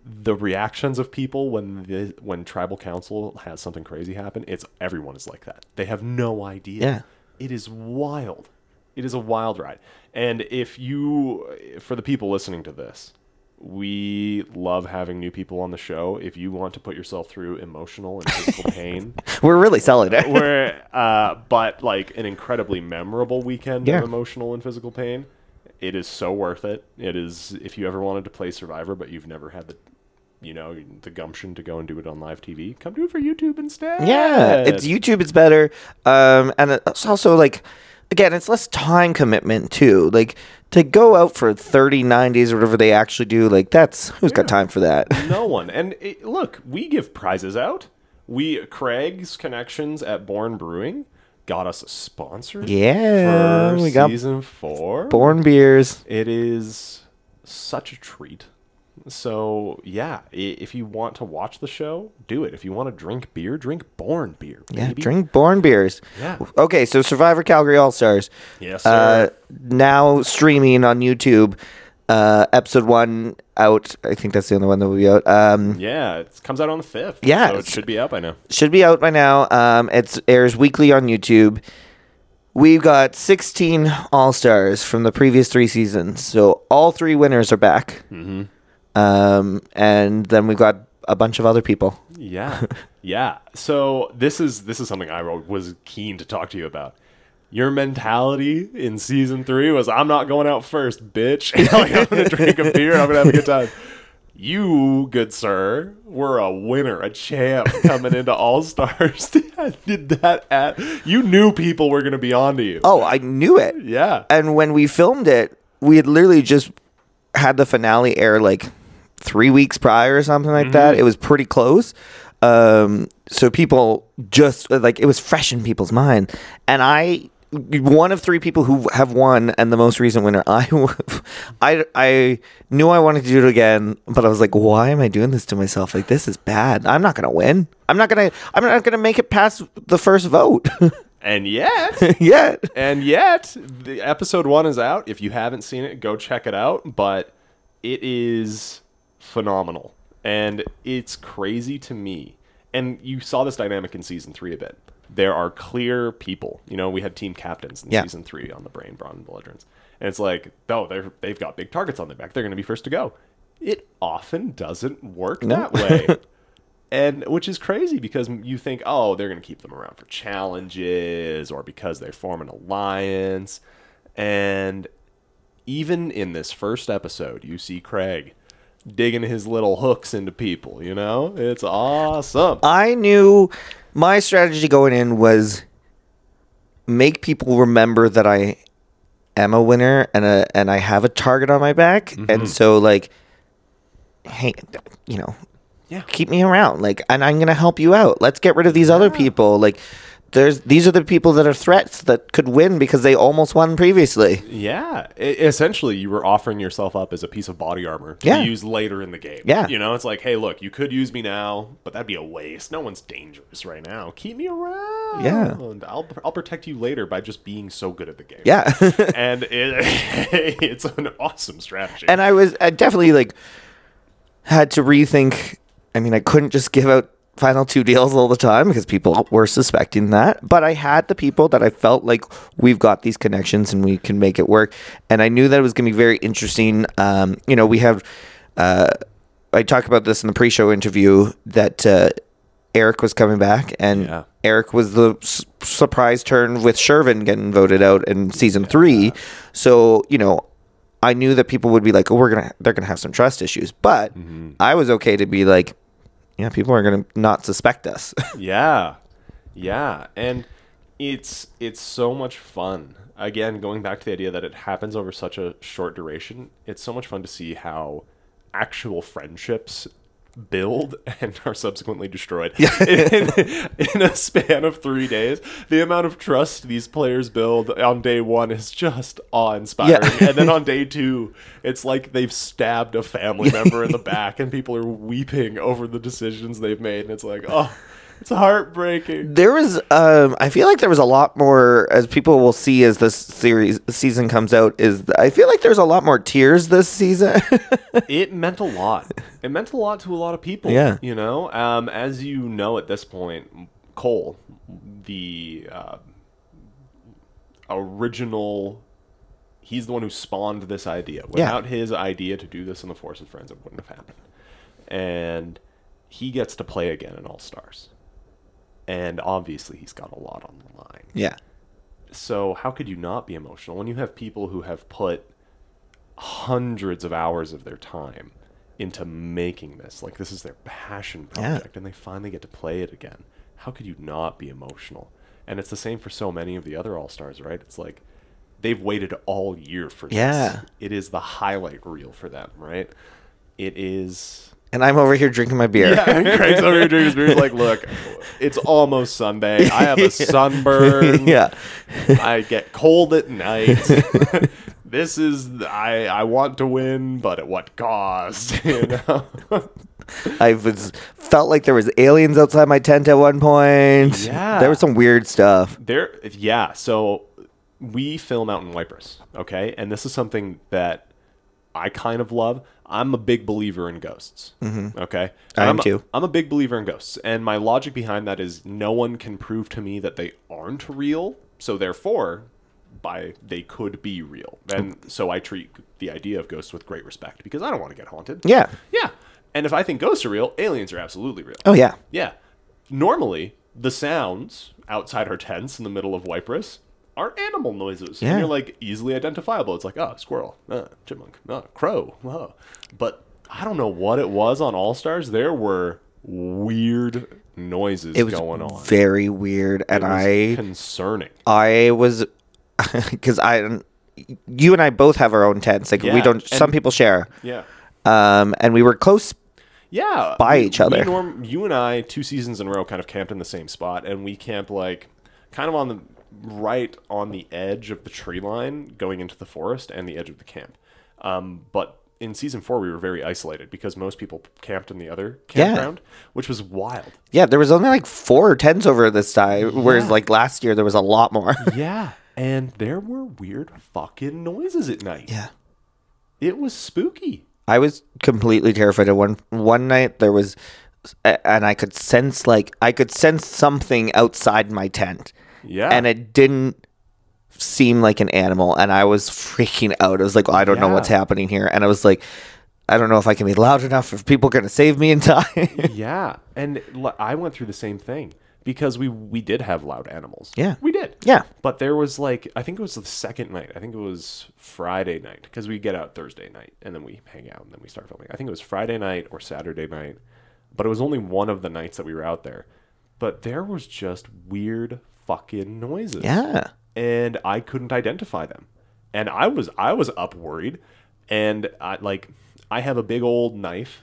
The reactions of people when the when Tribal Council has something crazy happen, it's everyone is like that. They have no idea.
Yeah.
It is wild. It is a wild ride. And if you, for the people listening to this, we love having new people on the show. If you want to put yourself through emotional and physical pain,
We're really selling it.
where, uh, but like an incredibly memorable weekend
Yeah.
of emotional and physical pain, it is so worth it. It is if you ever wanted to play Survivor, but you've never had the, you know, the gumption to go and do it on live TV, come do it for YouTube instead.
Yeah, it's YouTube. It's better, um, and it's also like, again, it's less time commitment too. Like to go out for 30, 9 days or whatever they actually do. Like that's who's got time for that?
no one. And it, look, we give prizes out. We Craig's connections at Born Brewing got us a sponsor.
Yeah, we got
season four.
Born beers.
It is such a treat. So yeah, if you want to watch the show, do it. If you want to drink beer, drink Born beer.
Yeah, drink Born beers.
Yeah.
Okay, so Survivor Calgary All Stars.
Yes,
Uh,
sir.
now streaming on YouTube. Uh, episode one out. I think that's the only one that will be out. Um,
Yeah, it comes out on the fifth.
Yeah,
so it should be out by now.
should be out by now. Um, it airs weekly on YouTube. We've got 16 All Stars from the previous three seasons, so all three winners are back. Mm-hmm. Um, and then we've got a bunch of other people.
Yeah, yeah. So this is this is something I was keen to talk to you about. Your mentality in season three was, "I'm not going out first, bitch. like, I'm gonna drink a beer. I'm gonna have a good time." You, good sir, were a winner, a champ coming into All Stars. I did that at you knew people were gonna be onto you.
Oh, I knew it.
Yeah,
And when we filmed it, we had literally just had the finale air like three weeks prior or something like that. It was pretty close. Um, so people just like it was fresh in people's mind. And I, one of three people who have won and the most recent winner, I, I, I knew I wanted to do it again, but I was like, why am I doing this to myself? Like this is bad. I'm not gonna win. I'm not gonna. I'm not gonna make it past the first vote.
and yet.
yet.
And yet, the episode one is out. If you haven't seen it, go check it out. But it is phenomenal. And it's crazy to me. And you saw this dynamic in season three a bit. There are clear people. You know, we had team captains in
Yeah.
season three on the Brain Brawn Belligerents. And it's like, oh, they're, they've got big targets on their back. They're going to be first to go. It often doesn't work that way. and which is crazy because you think, oh, they're going to keep them around for challenges or because they form an alliance. And even in this first episode, you see Craig digging his little hooks into people, you know? It's awesome.
I knew my strategy going in was make people remember that I am a winner and a and I have a target on my back,
Mm-hmm.
and so like, hey, you know,
Yeah.
keep me around, like, and I'm gonna help you out. Let's get rid of these other people, like. There's these are the people that are threats that could win because they almost won previously.
Yeah, I- essentially, you were offering yourself up as a piece of body armor to
Yeah.
use later in the game.
Yeah.
you know, it's like, hey, look, you could use me now, but that'd be a waste. No one's dangerous right now. Keep me around.
Yeah.
I'll I'll protect you later by just being so good at the game.
Yeah.
and it, it's an awesome strategy.
and I was I definitely like had to rethink. I mean, I couldn't just give out final two deals all the time because people were suspecting that. But I had the people that I felt like we've got these connections and we can make it work. And I knew that it was going to be very interesting. Um, you know, we have. Uh, I talked about this in the pre-show interview that uh, Eric was coming back, and
Yeah.
Eric was the s- surprise turn with Shervin getting voted out in season three. So you know, I knew that people would be like, "Oh, we're gonna, they're gonna have some trust issues," but I was okay to be like, "Yeah, people are gonna not suspect us."
Yeah. Yeah. And it's it's so much fun. Again, going back to the idea that it happens over such a short duration, it's so much fun to see how actual friendships build and are subsequently destroyed in, in a span of three days. The amount of trust these players build on day one is just awe-inspiring.
Yeah.
and then on day two, it's like they've stabbed a family member in the back and people are weeping over the decisions they've made. And it's like, oh, it's heartbreaking.
there was, um, I feel like there was a lot more, as people will see as this series season comes out. Is I feel like there's a lot more tears this season.
it meant a lot. It meant a lot to a lot of people.
Yeah.
You know, um, as you know at this point, Cole, the uh, original, he's the one who spawned this idea. Without his idea to do this in the Force of Friends, it wouldn't have happened. And he gets to play again in All Stars. And obviously, he's got a lot on the line.
yeah,
So how could you not be emotional when you have people who have put hundreds of hours of their time into making this? Like this is their passion
Yeah.
project and they finally get to play it again. How could you not be emotional? And it's the same for so many of the other All-Stars, right? It's like they've waited all year for this.
Yeah.
It is the highlight reel for them, right? It is
and I'm over here drinking my beer.
yeah, and Craig's over here drinking his beer. He's like, look, it's almost Sunday. I have a sunburn.
yeah.
I get cold at night. this is I I want to win, but at what cost? You know?
I was felt like there was aliens outside my tent at one point.
Yeah.
there was some weird stuff.
there yeah, so we film out in Wipers, okay? And this is something that I kind of love. I'm a big believer in ghosts. Mm-hmm. Okay,
I am too.
I'm a big believer in ghosts, and my logic behind that is no one can prove to me that they aren't real. So therefore, by they could be real, and so I treat the idea of ghosts with great respect because I don't want to get haunted.
Yeah.
yeah. And if I think ghosts are real, aliens are absolutely real.
Oh yeah.
Yeah. Normally, the sounds outside our tents in the middle of Waiparous are animal noises.
Yeah.
And you're like easily identifiable. It's like, oh, squirrel, uh, chipmunk, uh, crow. Uh. But I don't know what it was on All Stars. There were weird noises
It was
going on.
very weird, and
It was
I
concerning.
I was because I you and I both have our own tents. Like we don't. Some people share.
Yeah.
Um, and we were close.
Yeah,
by
we-
each other.
Norm, you and I, two seasons in a row, kind of camped in the same spot, and we camped like kind of on the right on the edge of the tree line, going into the forest, and the edge of the camp. Um, but in season four, we were very isolated because most people camped in the other
Yeah.
campground, which was wild.
Yeah, there was only like four tents over this time, whereas like last year there was a lot more.
Yeah, and there were weird fucking noises at night.
yeah.
It was spooky.
I was completely terrified. One one night there was, and I could sense like I could sense something outside my tent,
Yeah,
and it didn't seem like an animal, and I was freaking out. I was like, oh, I don't know what's happening here, and I was like, I don't know if I can be loud enough. If people are gonna save me in time.
yeah, and l- I went through the same thing because we we did have loud animals.
Yeah.
we did.
yeah,
But there was like I think it was the second night. I think it was Friday night because we get out Thursday night and then we hang out and then we start filming. I think it was Friday night or Saturday night, but it was only one of the nights that we were out there. But there was just weird fucking noises.
yeah.
And I couldn't identify them. and I was I was up worried, and I like I have a big old knife,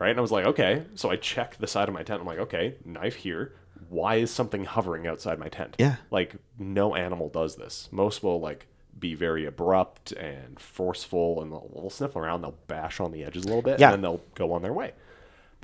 right? And I was like, okay, so I check the side of my tent. I'm like, okay, knife here. Why is something hovering outside my tent?
Yeah.
like no animal does this. Most will like be very abrupt and forceful, and they'll, they'll sniff around. They'll bash on the edges a little bit,
Yeah.
and then they'll go on their way.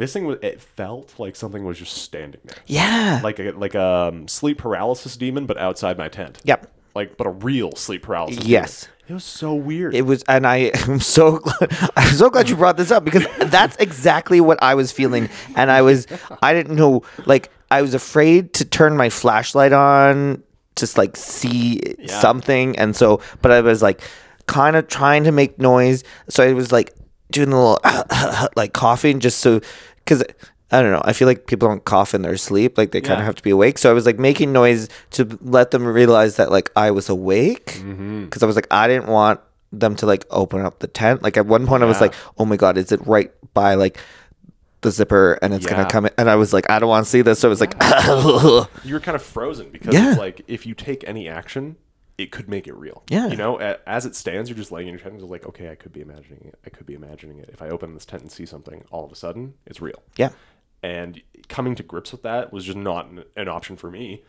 This thing was it felt like something was just standing there
Yeah.
like a like a um, sleep paralysis demon, but outside my tent.
Yep.
Like, but a real sleep paralysis.
Yes.
demon. It was so weird.
It was, and I am so glad, I'm so glad you brought this up because that's exactly what I was feeling, and I was, I didn't know, like I was afraid to turn my flashlight on, just like see something, and so, but I was like, kind of trying to make noise, so I was like doing a little like coughing just so, because. I don't know. I feel like people don't cough in their sleep. Like they kind
Yeah.
of have to be awake. So I was like making noise to let them realize that like I was awake. Because
Mm-hmm.
I was like, I didn't want them to like open up the tent. Like at one point, I was
Yeah.
like, oh my god, is it right by like the zipper and it's
Yeah.
gonna come in? And I was like, I don't want to see this. So I was like,
you were kind of frozen because
Yeah.
it's like if you take any action, it could make it real.
Yeah.
You know, as it stands, you're just laying in your tent and you're like, okay, I could be imagining it. I could be imagining it. If I open this tent and see something, all of a sudden, it's real.
yeah,
and coming to grips with that was just not an, an option for me.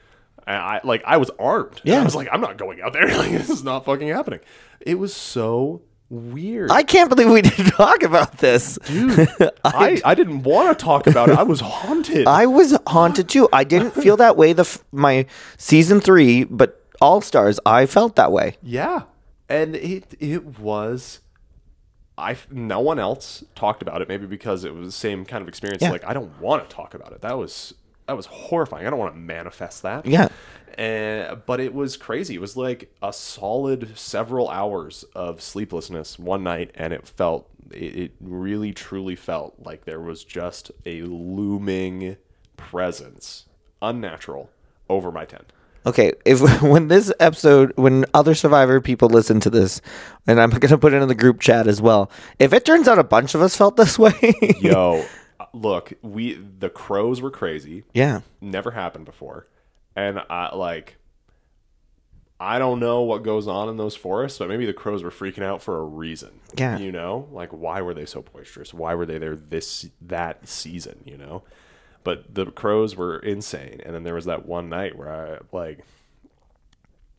I, I like I was armed.
Yeah.
I was like, I'm not going out there. Like this is not fucking happening. It was so weird.
I can't believe we didn't talk about this.
Dude, I, I didn't want to talk about it. I was haunted.
I was haunted too. I didn't feel that way the f- my season three, but All Stars, I felt that way.
yeah, and it it was. I no one else talked about it. Maybe because it was the same kind of experience.
Yeah.
Like I don't want to talk about it. That was that was horrifying. I don't want to manifest that.
Yeah.
And, but it was crazy. It was like a solid several hours of sleeplessness one night, and it felt, it, it really truly felt like there was just a looming presence, unnatural, over my tent.
Okay, if when this episode, when other Survivor people listen to this, and I'm gonna put it in the group chat as well. If it turns out a bunch of us felt this way,
Yo, uh, look, we the crows were crazy.
yeah,
Never happened before, and I like. I don't know what goes on in those forests, but maybe the crows were freaking out for a reason.
Yeah.
You know, like why were they so boisterous? Why were they there this that season, you know? But the crows were insane. And then there was that one night where I like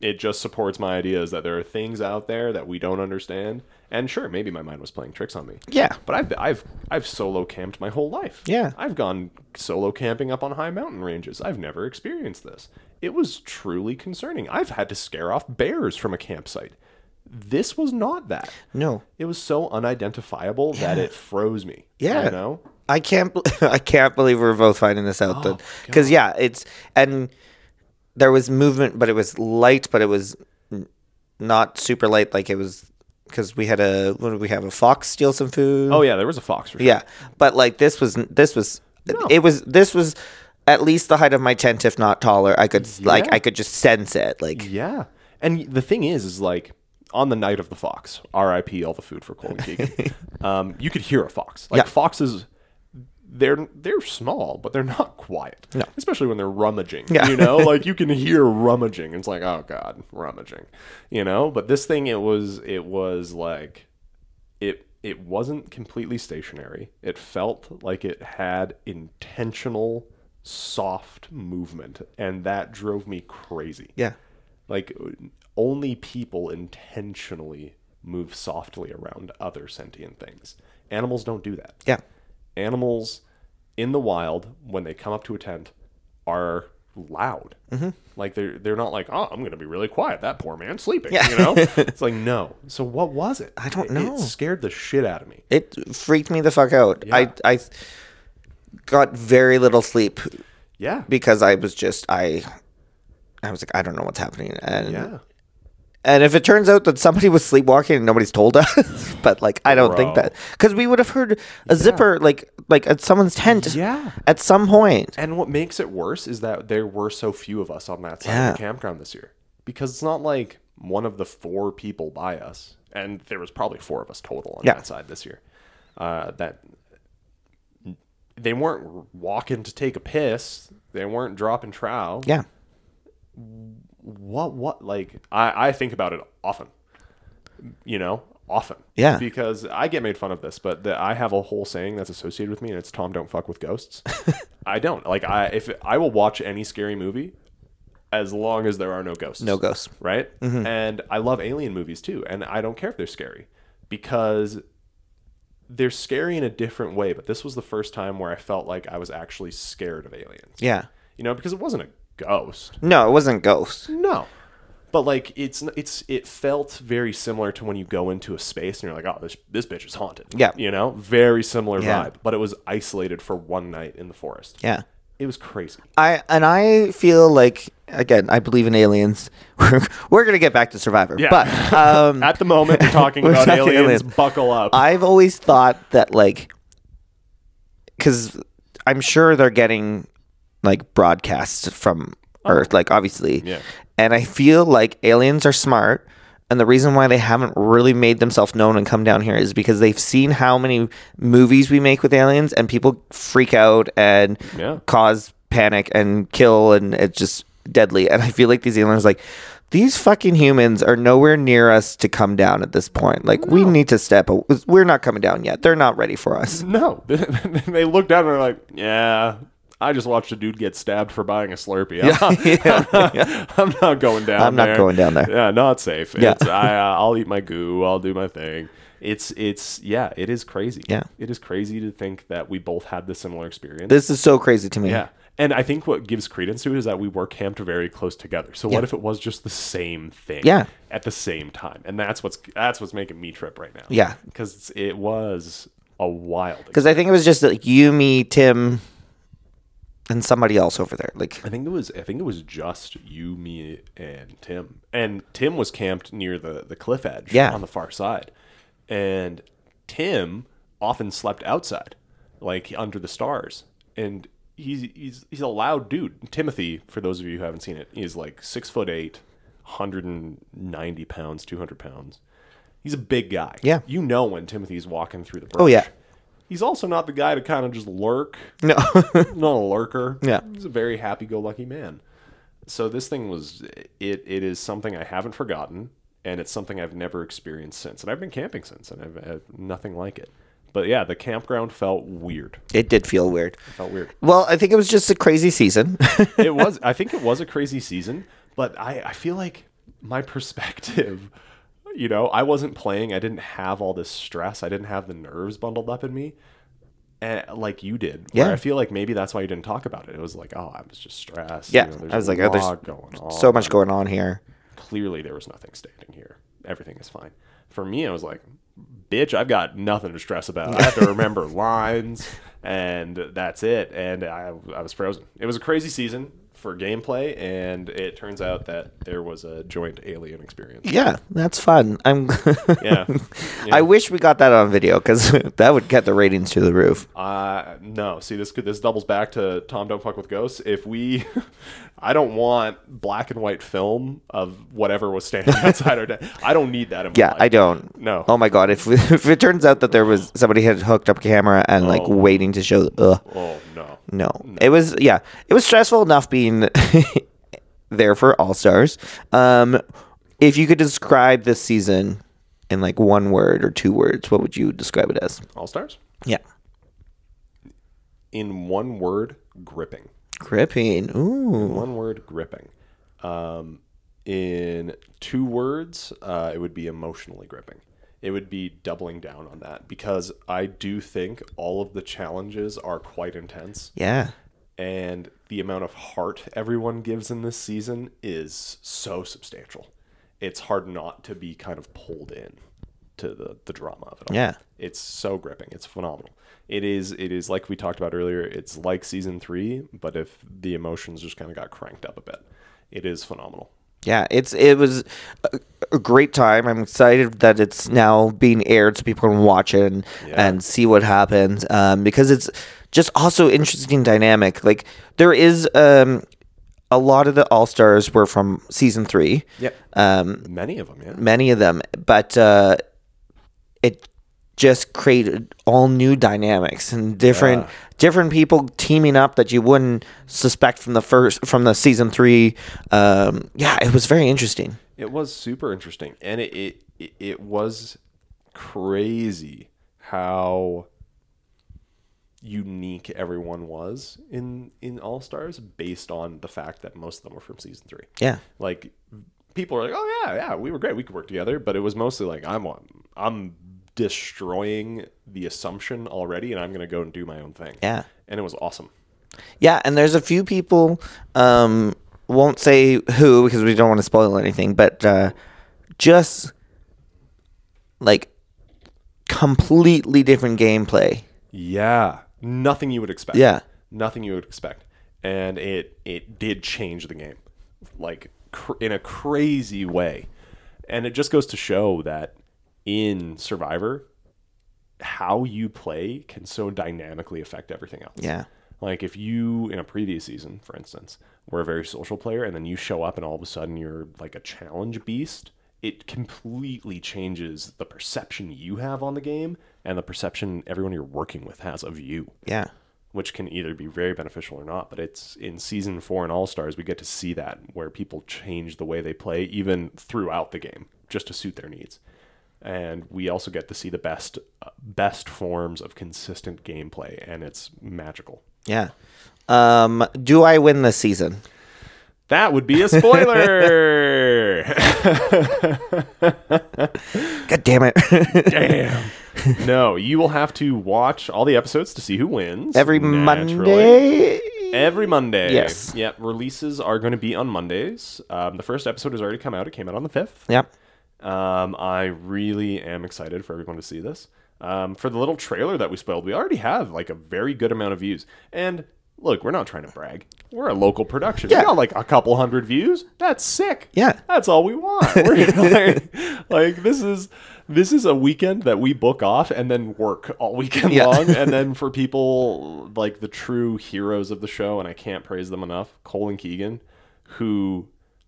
it just supports my ideas that there are things out there that we don't understand. And sure, maybe my mind was playing tricks on me.
yeah,
But I've I've I've solo camped my whole life.
Yeah.
I've gone solo camping up on high mountain ranges. I've never experienced this. It was truly concerning. I've had to scare off bears from a campsite. This was not that.
no,
It was so unidentifiable that it froze me.
Yeah.
You know?
I can't. I can't believe we're both finding this out.
Oh,
Because yeah, it's and there was movement, but it was light, but it was not super light. Like it was because we had a what did we have a fox steal some food.
Oh yeah, there was a fox sure.
yeah, but like this was this was it was this was at least the height of my tent, if not taller. I could like I could just sense it. Like
Yeah. And the thing is, is like on the night of the fox, R.I.P. all the food for Cole and Keegan. um, you could hear a fox. Like
Yeah.
foxes, they're they're small, but they're not quiet.
No.
Especially when they're rummaging.
Yeah.
You know, like you can hear rummaging. It's like, oh god, rummaging. You know, but this thing, it was it was like it it wasn't completely stationary. It felt like it had intentional soft movement, and that drove me crazy
yeah,
like only people intentionally move softly around other sentient things animals don't do that
yeah,
animals in the wild when they come up to a tent are loud
Mm-hmm.
like they're they're not like oh i'm gonna be really quiet that poor man sleeping Yeah. you know it's like no so what was it i
don't
it,
know.
it scared the shit out of me
it freaked me the fuck out.
Yeah.
I I got very little sleep
yeah
because I was just I I was like I don't know what's happening and
yeah
and if it turns out that somebody was sleepwalking and nobody's told us but like I don't think that cuz we would have heard a zipper like like at someone's tent
Yeah.
at some point.
And what makes it worse is that there were so few of us on that side
Yeah.
of the campground this year. Because it's not like one of the four people by us, and there was probably four of us total on
Yeah.
that side this year, uh, that they weren't walking to take a piss. They weren't dropping trout.
yeah
What, what, like, I, I think about it often. you know, often.
Yeah.
Because I get made fun of this, but the, I have a whole saying that's associated with me, and it's Tom, don't fuck with ghosts. I don't like I if I will watch any scary movie as long as there are no ghosts.
No ghosts.
Right. Mm-hmm. And I love alien movies too, and I don't care if they're scary because they're scary in a different way. But this was the first time where I felt like I was actually scared of aliens.
Yeah.
You know, because it wasn't a ghost.
No, it wasn't Ghost.
No. But like it's it's it felt very similar to when you go into a space and you're like, oh, this this bitch is haunted.
Yeah.
You know, very similar
Yeah.
vibe. But it was isolated for one night in the forest.
Yeah.
It was crazy.
I and I feel like again, I believe in aliens. We're, we're gonna get back to Survivor,
Yeah.
but um,
At the moment, we're talking
We're
about
talking
aliens.
aliens.
Buckle up.
I've always thought that like, because I'm sure they're getting like broadcasts from oh, Earth, like obviously,
Yeah.
And I feel like aliens are smart. And the reason why they haven't really made themselves known and come down here is because they've seen how many movies we make with aliens and people freak out and
Yeah.
cause panic and kill and it's just deadly. And I feel like these aliens like these fucking humans are nowhere near us to come down at this point. Like we need to step. We're not coming down yet. They're not ready for us.
no, they look down and they're like, yeah. I just watched a dude get stabbed for buying a Slurpee. I'm, not, I'm not going down. There.
I'm not
there.
going down there.
Yeah, not safe.
Yeah.
It's, I, uh, I'll eat my goo. I'll do my thing. It's it's yeah. It is crazy.
Yeah.
it is crazy to think that we both had the similar experience.
This is so crazy to me.
Yeah. And I think what gives credence to it is that we were camped very close together. So what if it was just the same thing?
Yeah.
At the same time, and that's what's that's what's making me trip right now.
Yeah.
Because it was a wild.
Because I think it was just like you, me, Tim, and somebody else over there. Like
I think it was I think it was just you, me, and Tim. And Tim was camped near the the cliff edge
Yeah.
on the far side. And Tim often slept outside, like under the stars. And he's he's he's a loud dude. Timothy, for those of you who haven't seen it, is like six foot eight, 190 pounds, 200 pounds. He's a big guy.
Yeah.
You know when Timothy's walking through the brush.
Oh, yeah.
He's also not the guy to kind of just lurk
no.
not a lurker.
Yeah.
he's a very happy-go-lucky man. So this thing was it. It is something I haven't forgotten, and it's something I've never experienced since. And I've been camping since, and I've had nothing like it. But yeah, the campground felt weird.
it did feel weird.
It felt weird.
Well, I think it was just a crazy season.
it was. I think it was a crazy season, but I, I feel like my perspective. You know, I wasn't playing. I didn't have all this stress. I didn't have the nerves bundled up in me, and like you did. Where
Yeah.
I feel like maybe that's why you didn't talk about it. It was like, oh, I was just stressed.
yeah.
you know, there's
I was like, oh, there's
going on.
so much going on here.
Clearly, there was nothing standing here. Everything is fine. For me, I was like, bitch, I've got nothing to stress about. I have to remember lines, and that's it. And I, I was frozen. It was a crazy season for gameplay, and it turns out that there was a joint alien experience.
Yeah, that's fun. I'm.
Yeah.
I wish we got that on video because that would get the ratings to the roof.
Uh, no. See, this could this doubles back to Tom Don't Fuck with Ghosts. If we, I don't want black and white film of whatever was standing outside our. De- I don't need that in my
Yeah. I don't.
No.
Oh my god! If if it turns out that there was somebody had hooked up camera and like
Oh.
waiting to show, ugh,
Oh no.
no. It was yeah. It was stressful enough being there for All Stars. Um, if you could describe this season in like one word or two words, what would you describe it as?
All stars.
Yeah,
In one word, gripping.
Gripping. Ooh,
One word, gripping. Um, in two words, uh, it would be emotionally gripping. It would be doubling down on that because I do think all of the challenges are quite intense.
yeah,
and the amount of heart everyone gives in this season is so substantial. It's hard not to be kind of pulled in to the, the drama of it all.
Yeah.
It's so gripping. It's phenomenal. It is it is like we talked about earlier, it's like season 3, but if the emotions just kind of got cranked up a bit. It is phenomenal.
yeah. It's it was a, a great time. I'm excited that it's now being aired so people can watch it and,
Yeah.
and see what happens. Um, because it's just also interesting dynamic. Like there is um a lot of the All Stars were from season three.
Yep.
Um,
Many of them, yeah.
many of them, but uh, it just created all new dynamics and different
Yeah.
different people teaming up that you wouldn't suspect from the first from the season three. Um, yeah, it was very interesting.
It was super interesting, and it, it it, was crazy how unique everyone was in in All Stars based on the fact that most of them were from season three.
Yeah.
Like people are like, "Oh yeah, yeah, we were great. We could work together." But it was mostly like, "I'm I'm destroying the assumption already, and I'm going to go and do my own thing."
Yeah.
and it was awesome.
Yeah, and there's a few people. Um, won't say who because we don't want to spoil anything, but uh, just like completely different gameplay.
Yeah, nothing you would expect.
Yeah.
nothing you would expect, and it it did change the game, like cr- in a crazy way, and it just goes to show that in Survivor, how you play can so dynamically affect everything else.
Yeah.
Like if you in a previous season, for instance, were a very social player and then you show up and all of a sudden you're like a challenge beast, it completely changes the perception you have on the game and the perception everyone you're working with has of you,
Yeah.
which can either be very beneficial or not. But it's in season four and All Stars, we get to see that where people change the way they play even throughout the game just to suit their needs. And we also get to see the best uh, best forms of consistent gameplay, and it's magical.
Yeah. Um, do I win this season?
That would be a spoiler.
God damn it.
Damn. No, you will have to watch all the episodes to see who wins.
Every
naturally.
Monday.
Every Monday.
Yes.
Yep. Releases are going to be on Mondays. Um, the first episode has already come out. It came out on the 5th.
Yep.
Um, I really am excited for everyone to see this. Um, for the little trailer that we spoiled, we already have like a very good amount of views. And look, we're not trying to brag. We're a local production.
Yeah.
We got like a couple hundred views. That's sick.
Yeah.
That's all we want. We're like, like, this is this is a weekend that we book off and then work all weekend
Yeah.
long. And then for people like the true heroes of the show, and I can't praise them enough, Cole and Keegan, who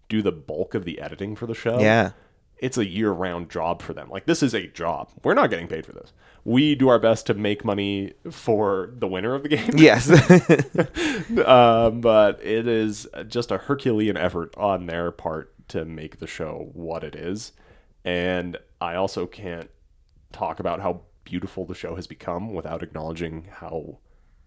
do the bulk of the editing for the show
Yeah.
It's a year round job for them. Like this is a job. We're not getting paid for this. We do our best to make money for the winner of the game.
Yes.
um, but it is just a Herculean effort on their part to make the show what it is. And I also can't talk about how beautiful the show has become without acknowledging how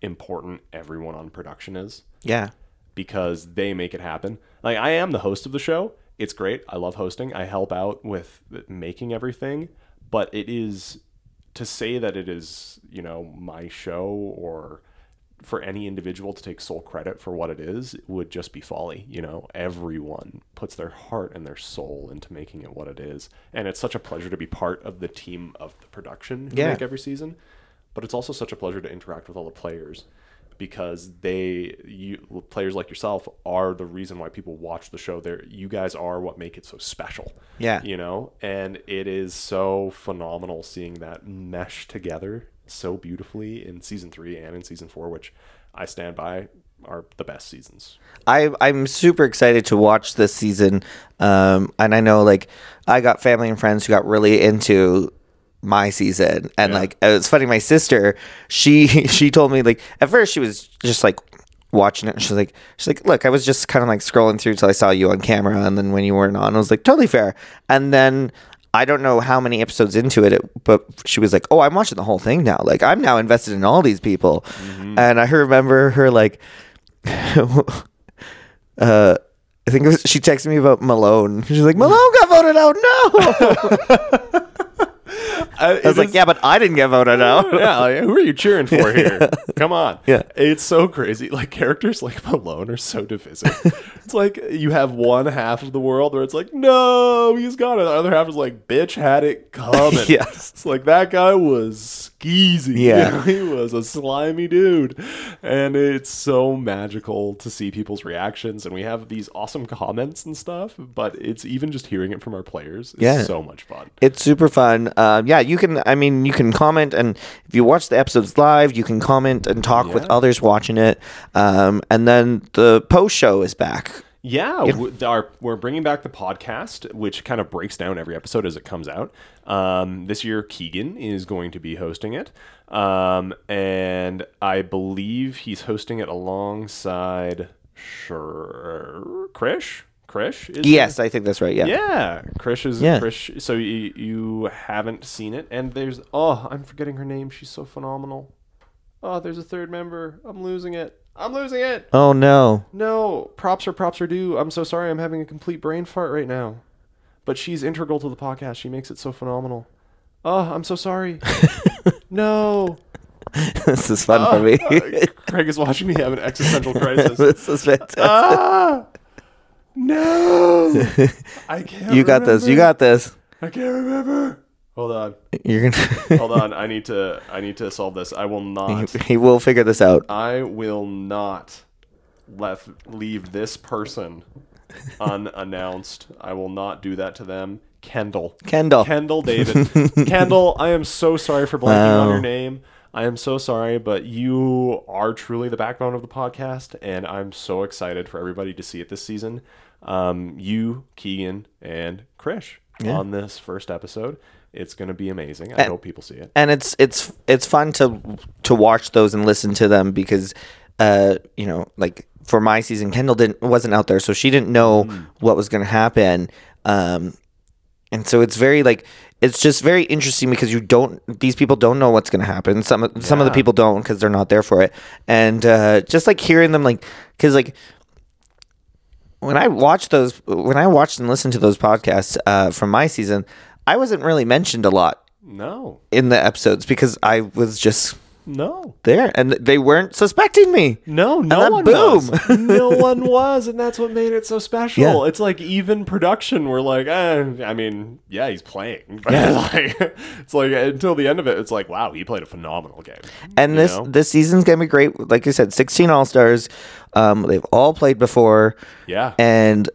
important everyone on production is
yeah.
because they make it happen. Like I am the host of the show. It's great. I love hosting. I help out with making everything, but it is to say that it is, you know, my show or for any individual to take sole credit for what it is would just be folly, you know. Everyone puts their heart and their soul into making it what it is, and it's such a pleasure to be part of the team of the production who
Yeah.
make every season. But it's also such a pleasure to interact with all the players because they you players like yourself are the reason why people watch the show there you guys are what make it so special
Yeah.
you know and it is so phenomenal seeing that mesh together so beautifully in season 3 and in season 4 which I stand by are the best seasons
I I'm super excited to watch this season. Um, and I know like I got family and friends who got really into my season, and
Yeah.
like it's funny. My sister, she she told me like at first she was just like watching it. and She's like she's like look, I was just kind of like scrolling through till I saw you on camera, and then when you weren't on, I was like totally fair. And then. I don't know how many episodes into it, it, but she was like, "Oh, I'm watching the whole thing now. Like, I'm now invested in all these people." And I remember her like, uh, I think it was, she texted me about Malone. She's like, Malone got voted out. No. I was like, yeah, but I didn't get voted out.
yeah, like, who are you cheering for here? Come on.
Yeah.
It's so crazy. Like characters like Malone are so divisive. it's like you have one half of the world where it's like, no, he's got it. The other half is like, bitch had it coming.
Yes.
It's like that guy was skeezy.
Yeah.
he was a slimy dude. And it's so magical to see people's reactions. And we have these awesome comments and stuff, but it's even just hearing it from our players is
Yeah.
so much fun.
It's super fun. Um, yeah, you can. I mean, you can comment, and if you watch the episodes live, you can comment and talk with others watching it. Um, and then the post show is back.
Yeah, our, we're bringing back the podcast, which kind of breaks down every episode as it comes out. Um, this year, Keegan is going to be hosting it, um, and I believe he's hosting it alongside sure Krish. Krish. Is
Yes, I think that's right. Yeah.
Yeah, Krish is
Yeah.
Krish. So you you haven't seen it, and there's oh, I'm forgetting her name. She's so phenomenal. Oh, there's a third member. I'm losing it. I'm losing it.
Oh no.
No, props are props are due. I'm so sorry. I'm having a complete brain fart right now. But she's integral to the podcast. She makes it so phenomenal. Oh, I'm so sorry. no.
this is fun for me.
Uh, Craig is watching me have an existential crisis.
this is fantastic.
ah! No. I can't.
you got this. You got this.
I can't remember. Hold on.
You're gonna.
Hold on. I need to I need to solve this. I will not.
he will figure this out.
I will not left leave this person unannounced. I will not do that to them. Kendall.
Kendall.
Kendall David. Kendall, I am so sorry for blanking on your name. I am so sorry, but you are truly the backbone of the podcast, and I'm so excited for everybody to see it this season. Um, you, Keegan, and Krish on this first episode. It's going to be amazing. I hope people see it.
and it's it's it's fun to to watch those and listen to them because uh you know like for my season Kendall didn't wasn't out there so she didn't know what was going to happen um and so it's very like it's just very interesting because you don't these people don't know what's going to happen some of some of the people don't because they're not there for it and uh just like hearing them like cuz like when I watched those, when I watched and listened to those podcasts uh, from my season, I wasn't really mentioned a lot
No,
in the episodes because I was just
no.
there and they weren't suspecting me.
No, no
then
one
boom.
was. no one was, and that's what made it so special.
Yeah.
It's like even production were like, eh, I mean, yeah, he's playing, but
Yeah.
like, it's like until the end of it, it's like, wow, he played a phenomenal game.
And
You
this
know?
this season's gonna be great. Like I said, sixteen All Stars. Um, they've all played before,
yeah,
and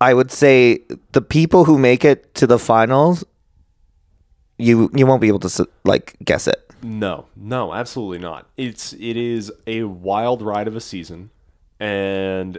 I would say the people who make it to the finals, you you won't be able to like guess it.
No, no, absolutely not. It's it is a wild ride of a season, and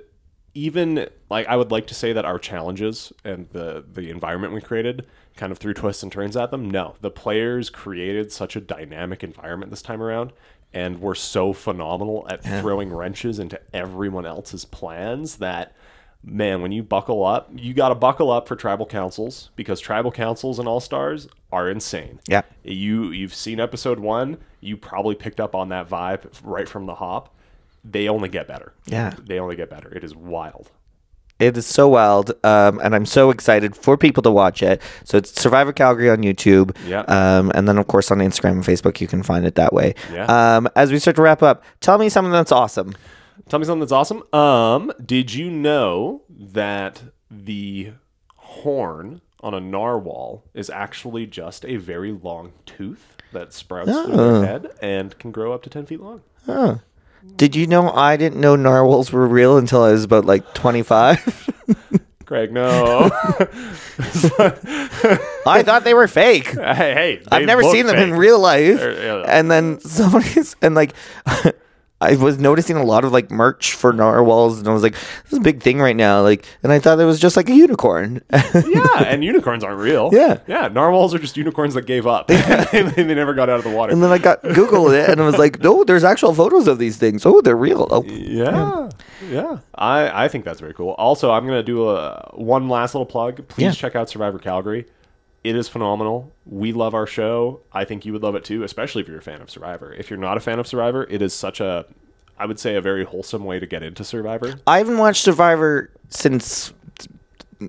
even like I would like to say that our challenges and the the environment we created kind of threw twists and turns at them. No, the players created such a dynamic environment this time around and were so phenomenal at throwing wrenches into everyone else's plans that man, when you buckle up, you got to buckle up for tribal councils because tribal councils and all-stars are insane.
Yeah.
You you've seen episode 1, you probably picked up on that vibe right from the hop. They only get better.
Yeah.
They only get better. It is wild.
It is so wild, um, and I'm so excited for people to watch it. So it's Survivor Calgary on YouTube,
Yeah.
um, and then of course on Instagram and Facebook you can find it that way.
Yeah.
Um, as we start to wrap up, tell me something that's awesome.
Tell me something that's awesome. Um, did you know that the horn on a narwhal is actually just a very long tooth that sprouts through their head and can grow up to ten feet long?
Did you know I didn't know narwhals were real until I was about like 25?
Craig, no.
I thought they were fake.
hey, hey,
I've never
look
seen them in
fake.
real life.
They're- yeah.
And then somebody's and like I was noticing a lot of like merch for narwhals and I was like, this is a big thing right now. Like and I thought it was just like a unicorn.
yeah, and unicorns aren't real.
Yeah.
yeah. Narwhals are just unicorns that gave up. they, they never got out of the water.
and then I got Googled it and I was like, no, there's actual photos of these things. Oh, they're real. Oh,
Yeah, yeah. I, I think that's very cool. Also, I'm gonna do a one last little plug. Please
Yeah.
check out Survivor Calgary. It is phenomenal. We love our show. I think you would love it too, especially if you're a fan of Survivor. If you're not a fan of Survivor, it is such a, I would say, a very wholesome way to get into Survivor.
I haven't watched Survivor since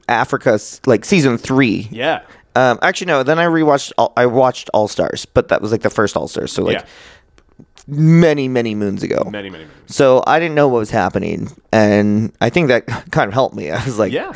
Africa, like season three.
Yeah,
Um, actually, no. Then I rewatched. All, I watched All Stars, but that was like the first All Stars, so like
yeah.
many, many moons ago.
Many, many, many.
So I didn't know what was happening, and I think that kind of helped me. I was like,
Yeah.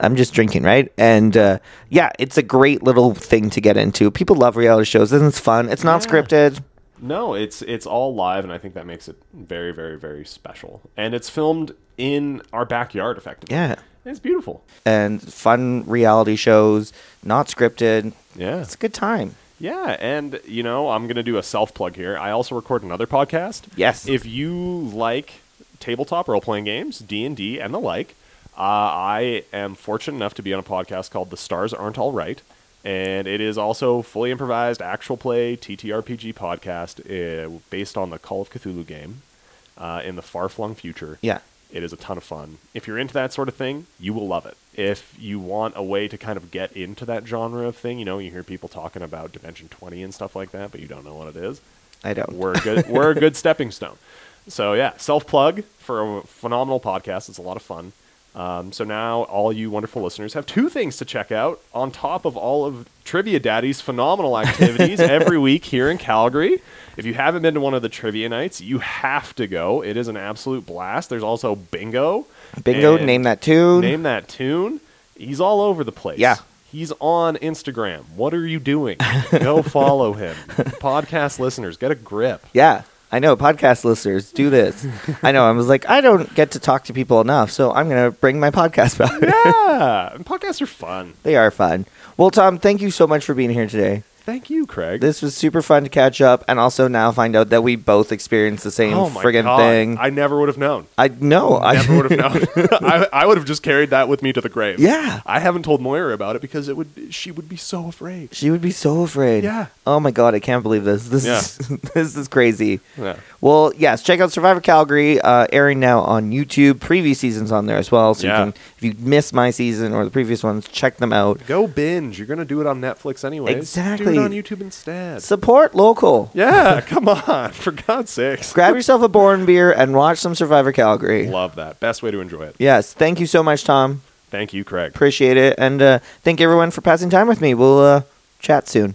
I'm just drinking, right? And uh, yeah, it's a great little thing to get into. People love reality shows, and it's fun. It's not
Yeah.
scripted.
No, it's it's all live, and I think that makes it very, very, very special. And it's filmed in our backyard, effectively.
Yeah,
it's beautiful.
and fun reality shows, not scripted.
Yeah,
It's a good time.
Yeah, and you know, I'm gonna do a self plug here. I also record another podcast.
Yes.
If you like tabletop role playing games, D and D, and the like, uh, I am fortunate enough to be on a podcast called The Stars Aren't All Right, and it is also fully improvised actual play TTRPG podcast uh, based on the Call of Cthulhu game uh, in the far flung future.
Yeah.
It is a ton of fun. If you're into that sort of thing, you will love it. If you want a way to kind of get into that genre of thing, you know, you hear people talking about Dimension 20 and stuff like that, but you don't know what it is.
I don't.
We're a good we're a good stepping stone. So yeah, self plug for a phenomenal podcast. It's a lot of fun. Um, so now all you wonderful listeners have two things to check out on top of all of Trivia Daddy's phenomenal activities every week here in Calgary. If you haven't been to one of the trivia nights, you have to go. It is an absolute blast. There's also bingo.
Bingo, name that tune.
Name that tune. He's all over the place.
Yeah.
He's on Instagram. What are you doing? Go follow him. Podcast listeners, get a grip.
Yeah, I know. Podcast listeners, do this. I know. I was like, I don't get to talk to people enough, so I'm gonna bring my podcast back.
Yeah, podcasts are fun.
they are fun. Well, Tom, thank you so much for being here today.
Thank you, Craig.
This was super fun to catch up, and also now find out that we both experienced the same
oh
friggin'
God.
thing.
I never would have known.
I know. I
Never would have known. I, I would have just carried that with me to the grave.
Yeah.
I haven't told Moira about it because it would. She would be so afraid.
She would be so afraid.
Yeah.
Oh my god, I can't believe this. This is this is crazy.
Yeah.
Well, yes, check out Survivor Calgary, uh, airing now on YouTube. Previous seasons on there as well. So
Yeah.
you can, you missed my season or the previous ones, check them out.
Go binge. You're gonna do it on Netflix anyway.
Exactly.
Do it on YouTube instead.
Support local.
yeah. Come on. For God's sakes.
Grab yourself a Born beer and watch some Survivor Calgary.
Love that. Best way to enjoy it.
Yes, thank you so much, Tom.
Thank you, Craig.
Appreciate it, and uh, thank everyone for passing time with me. We'll uh, chat soon.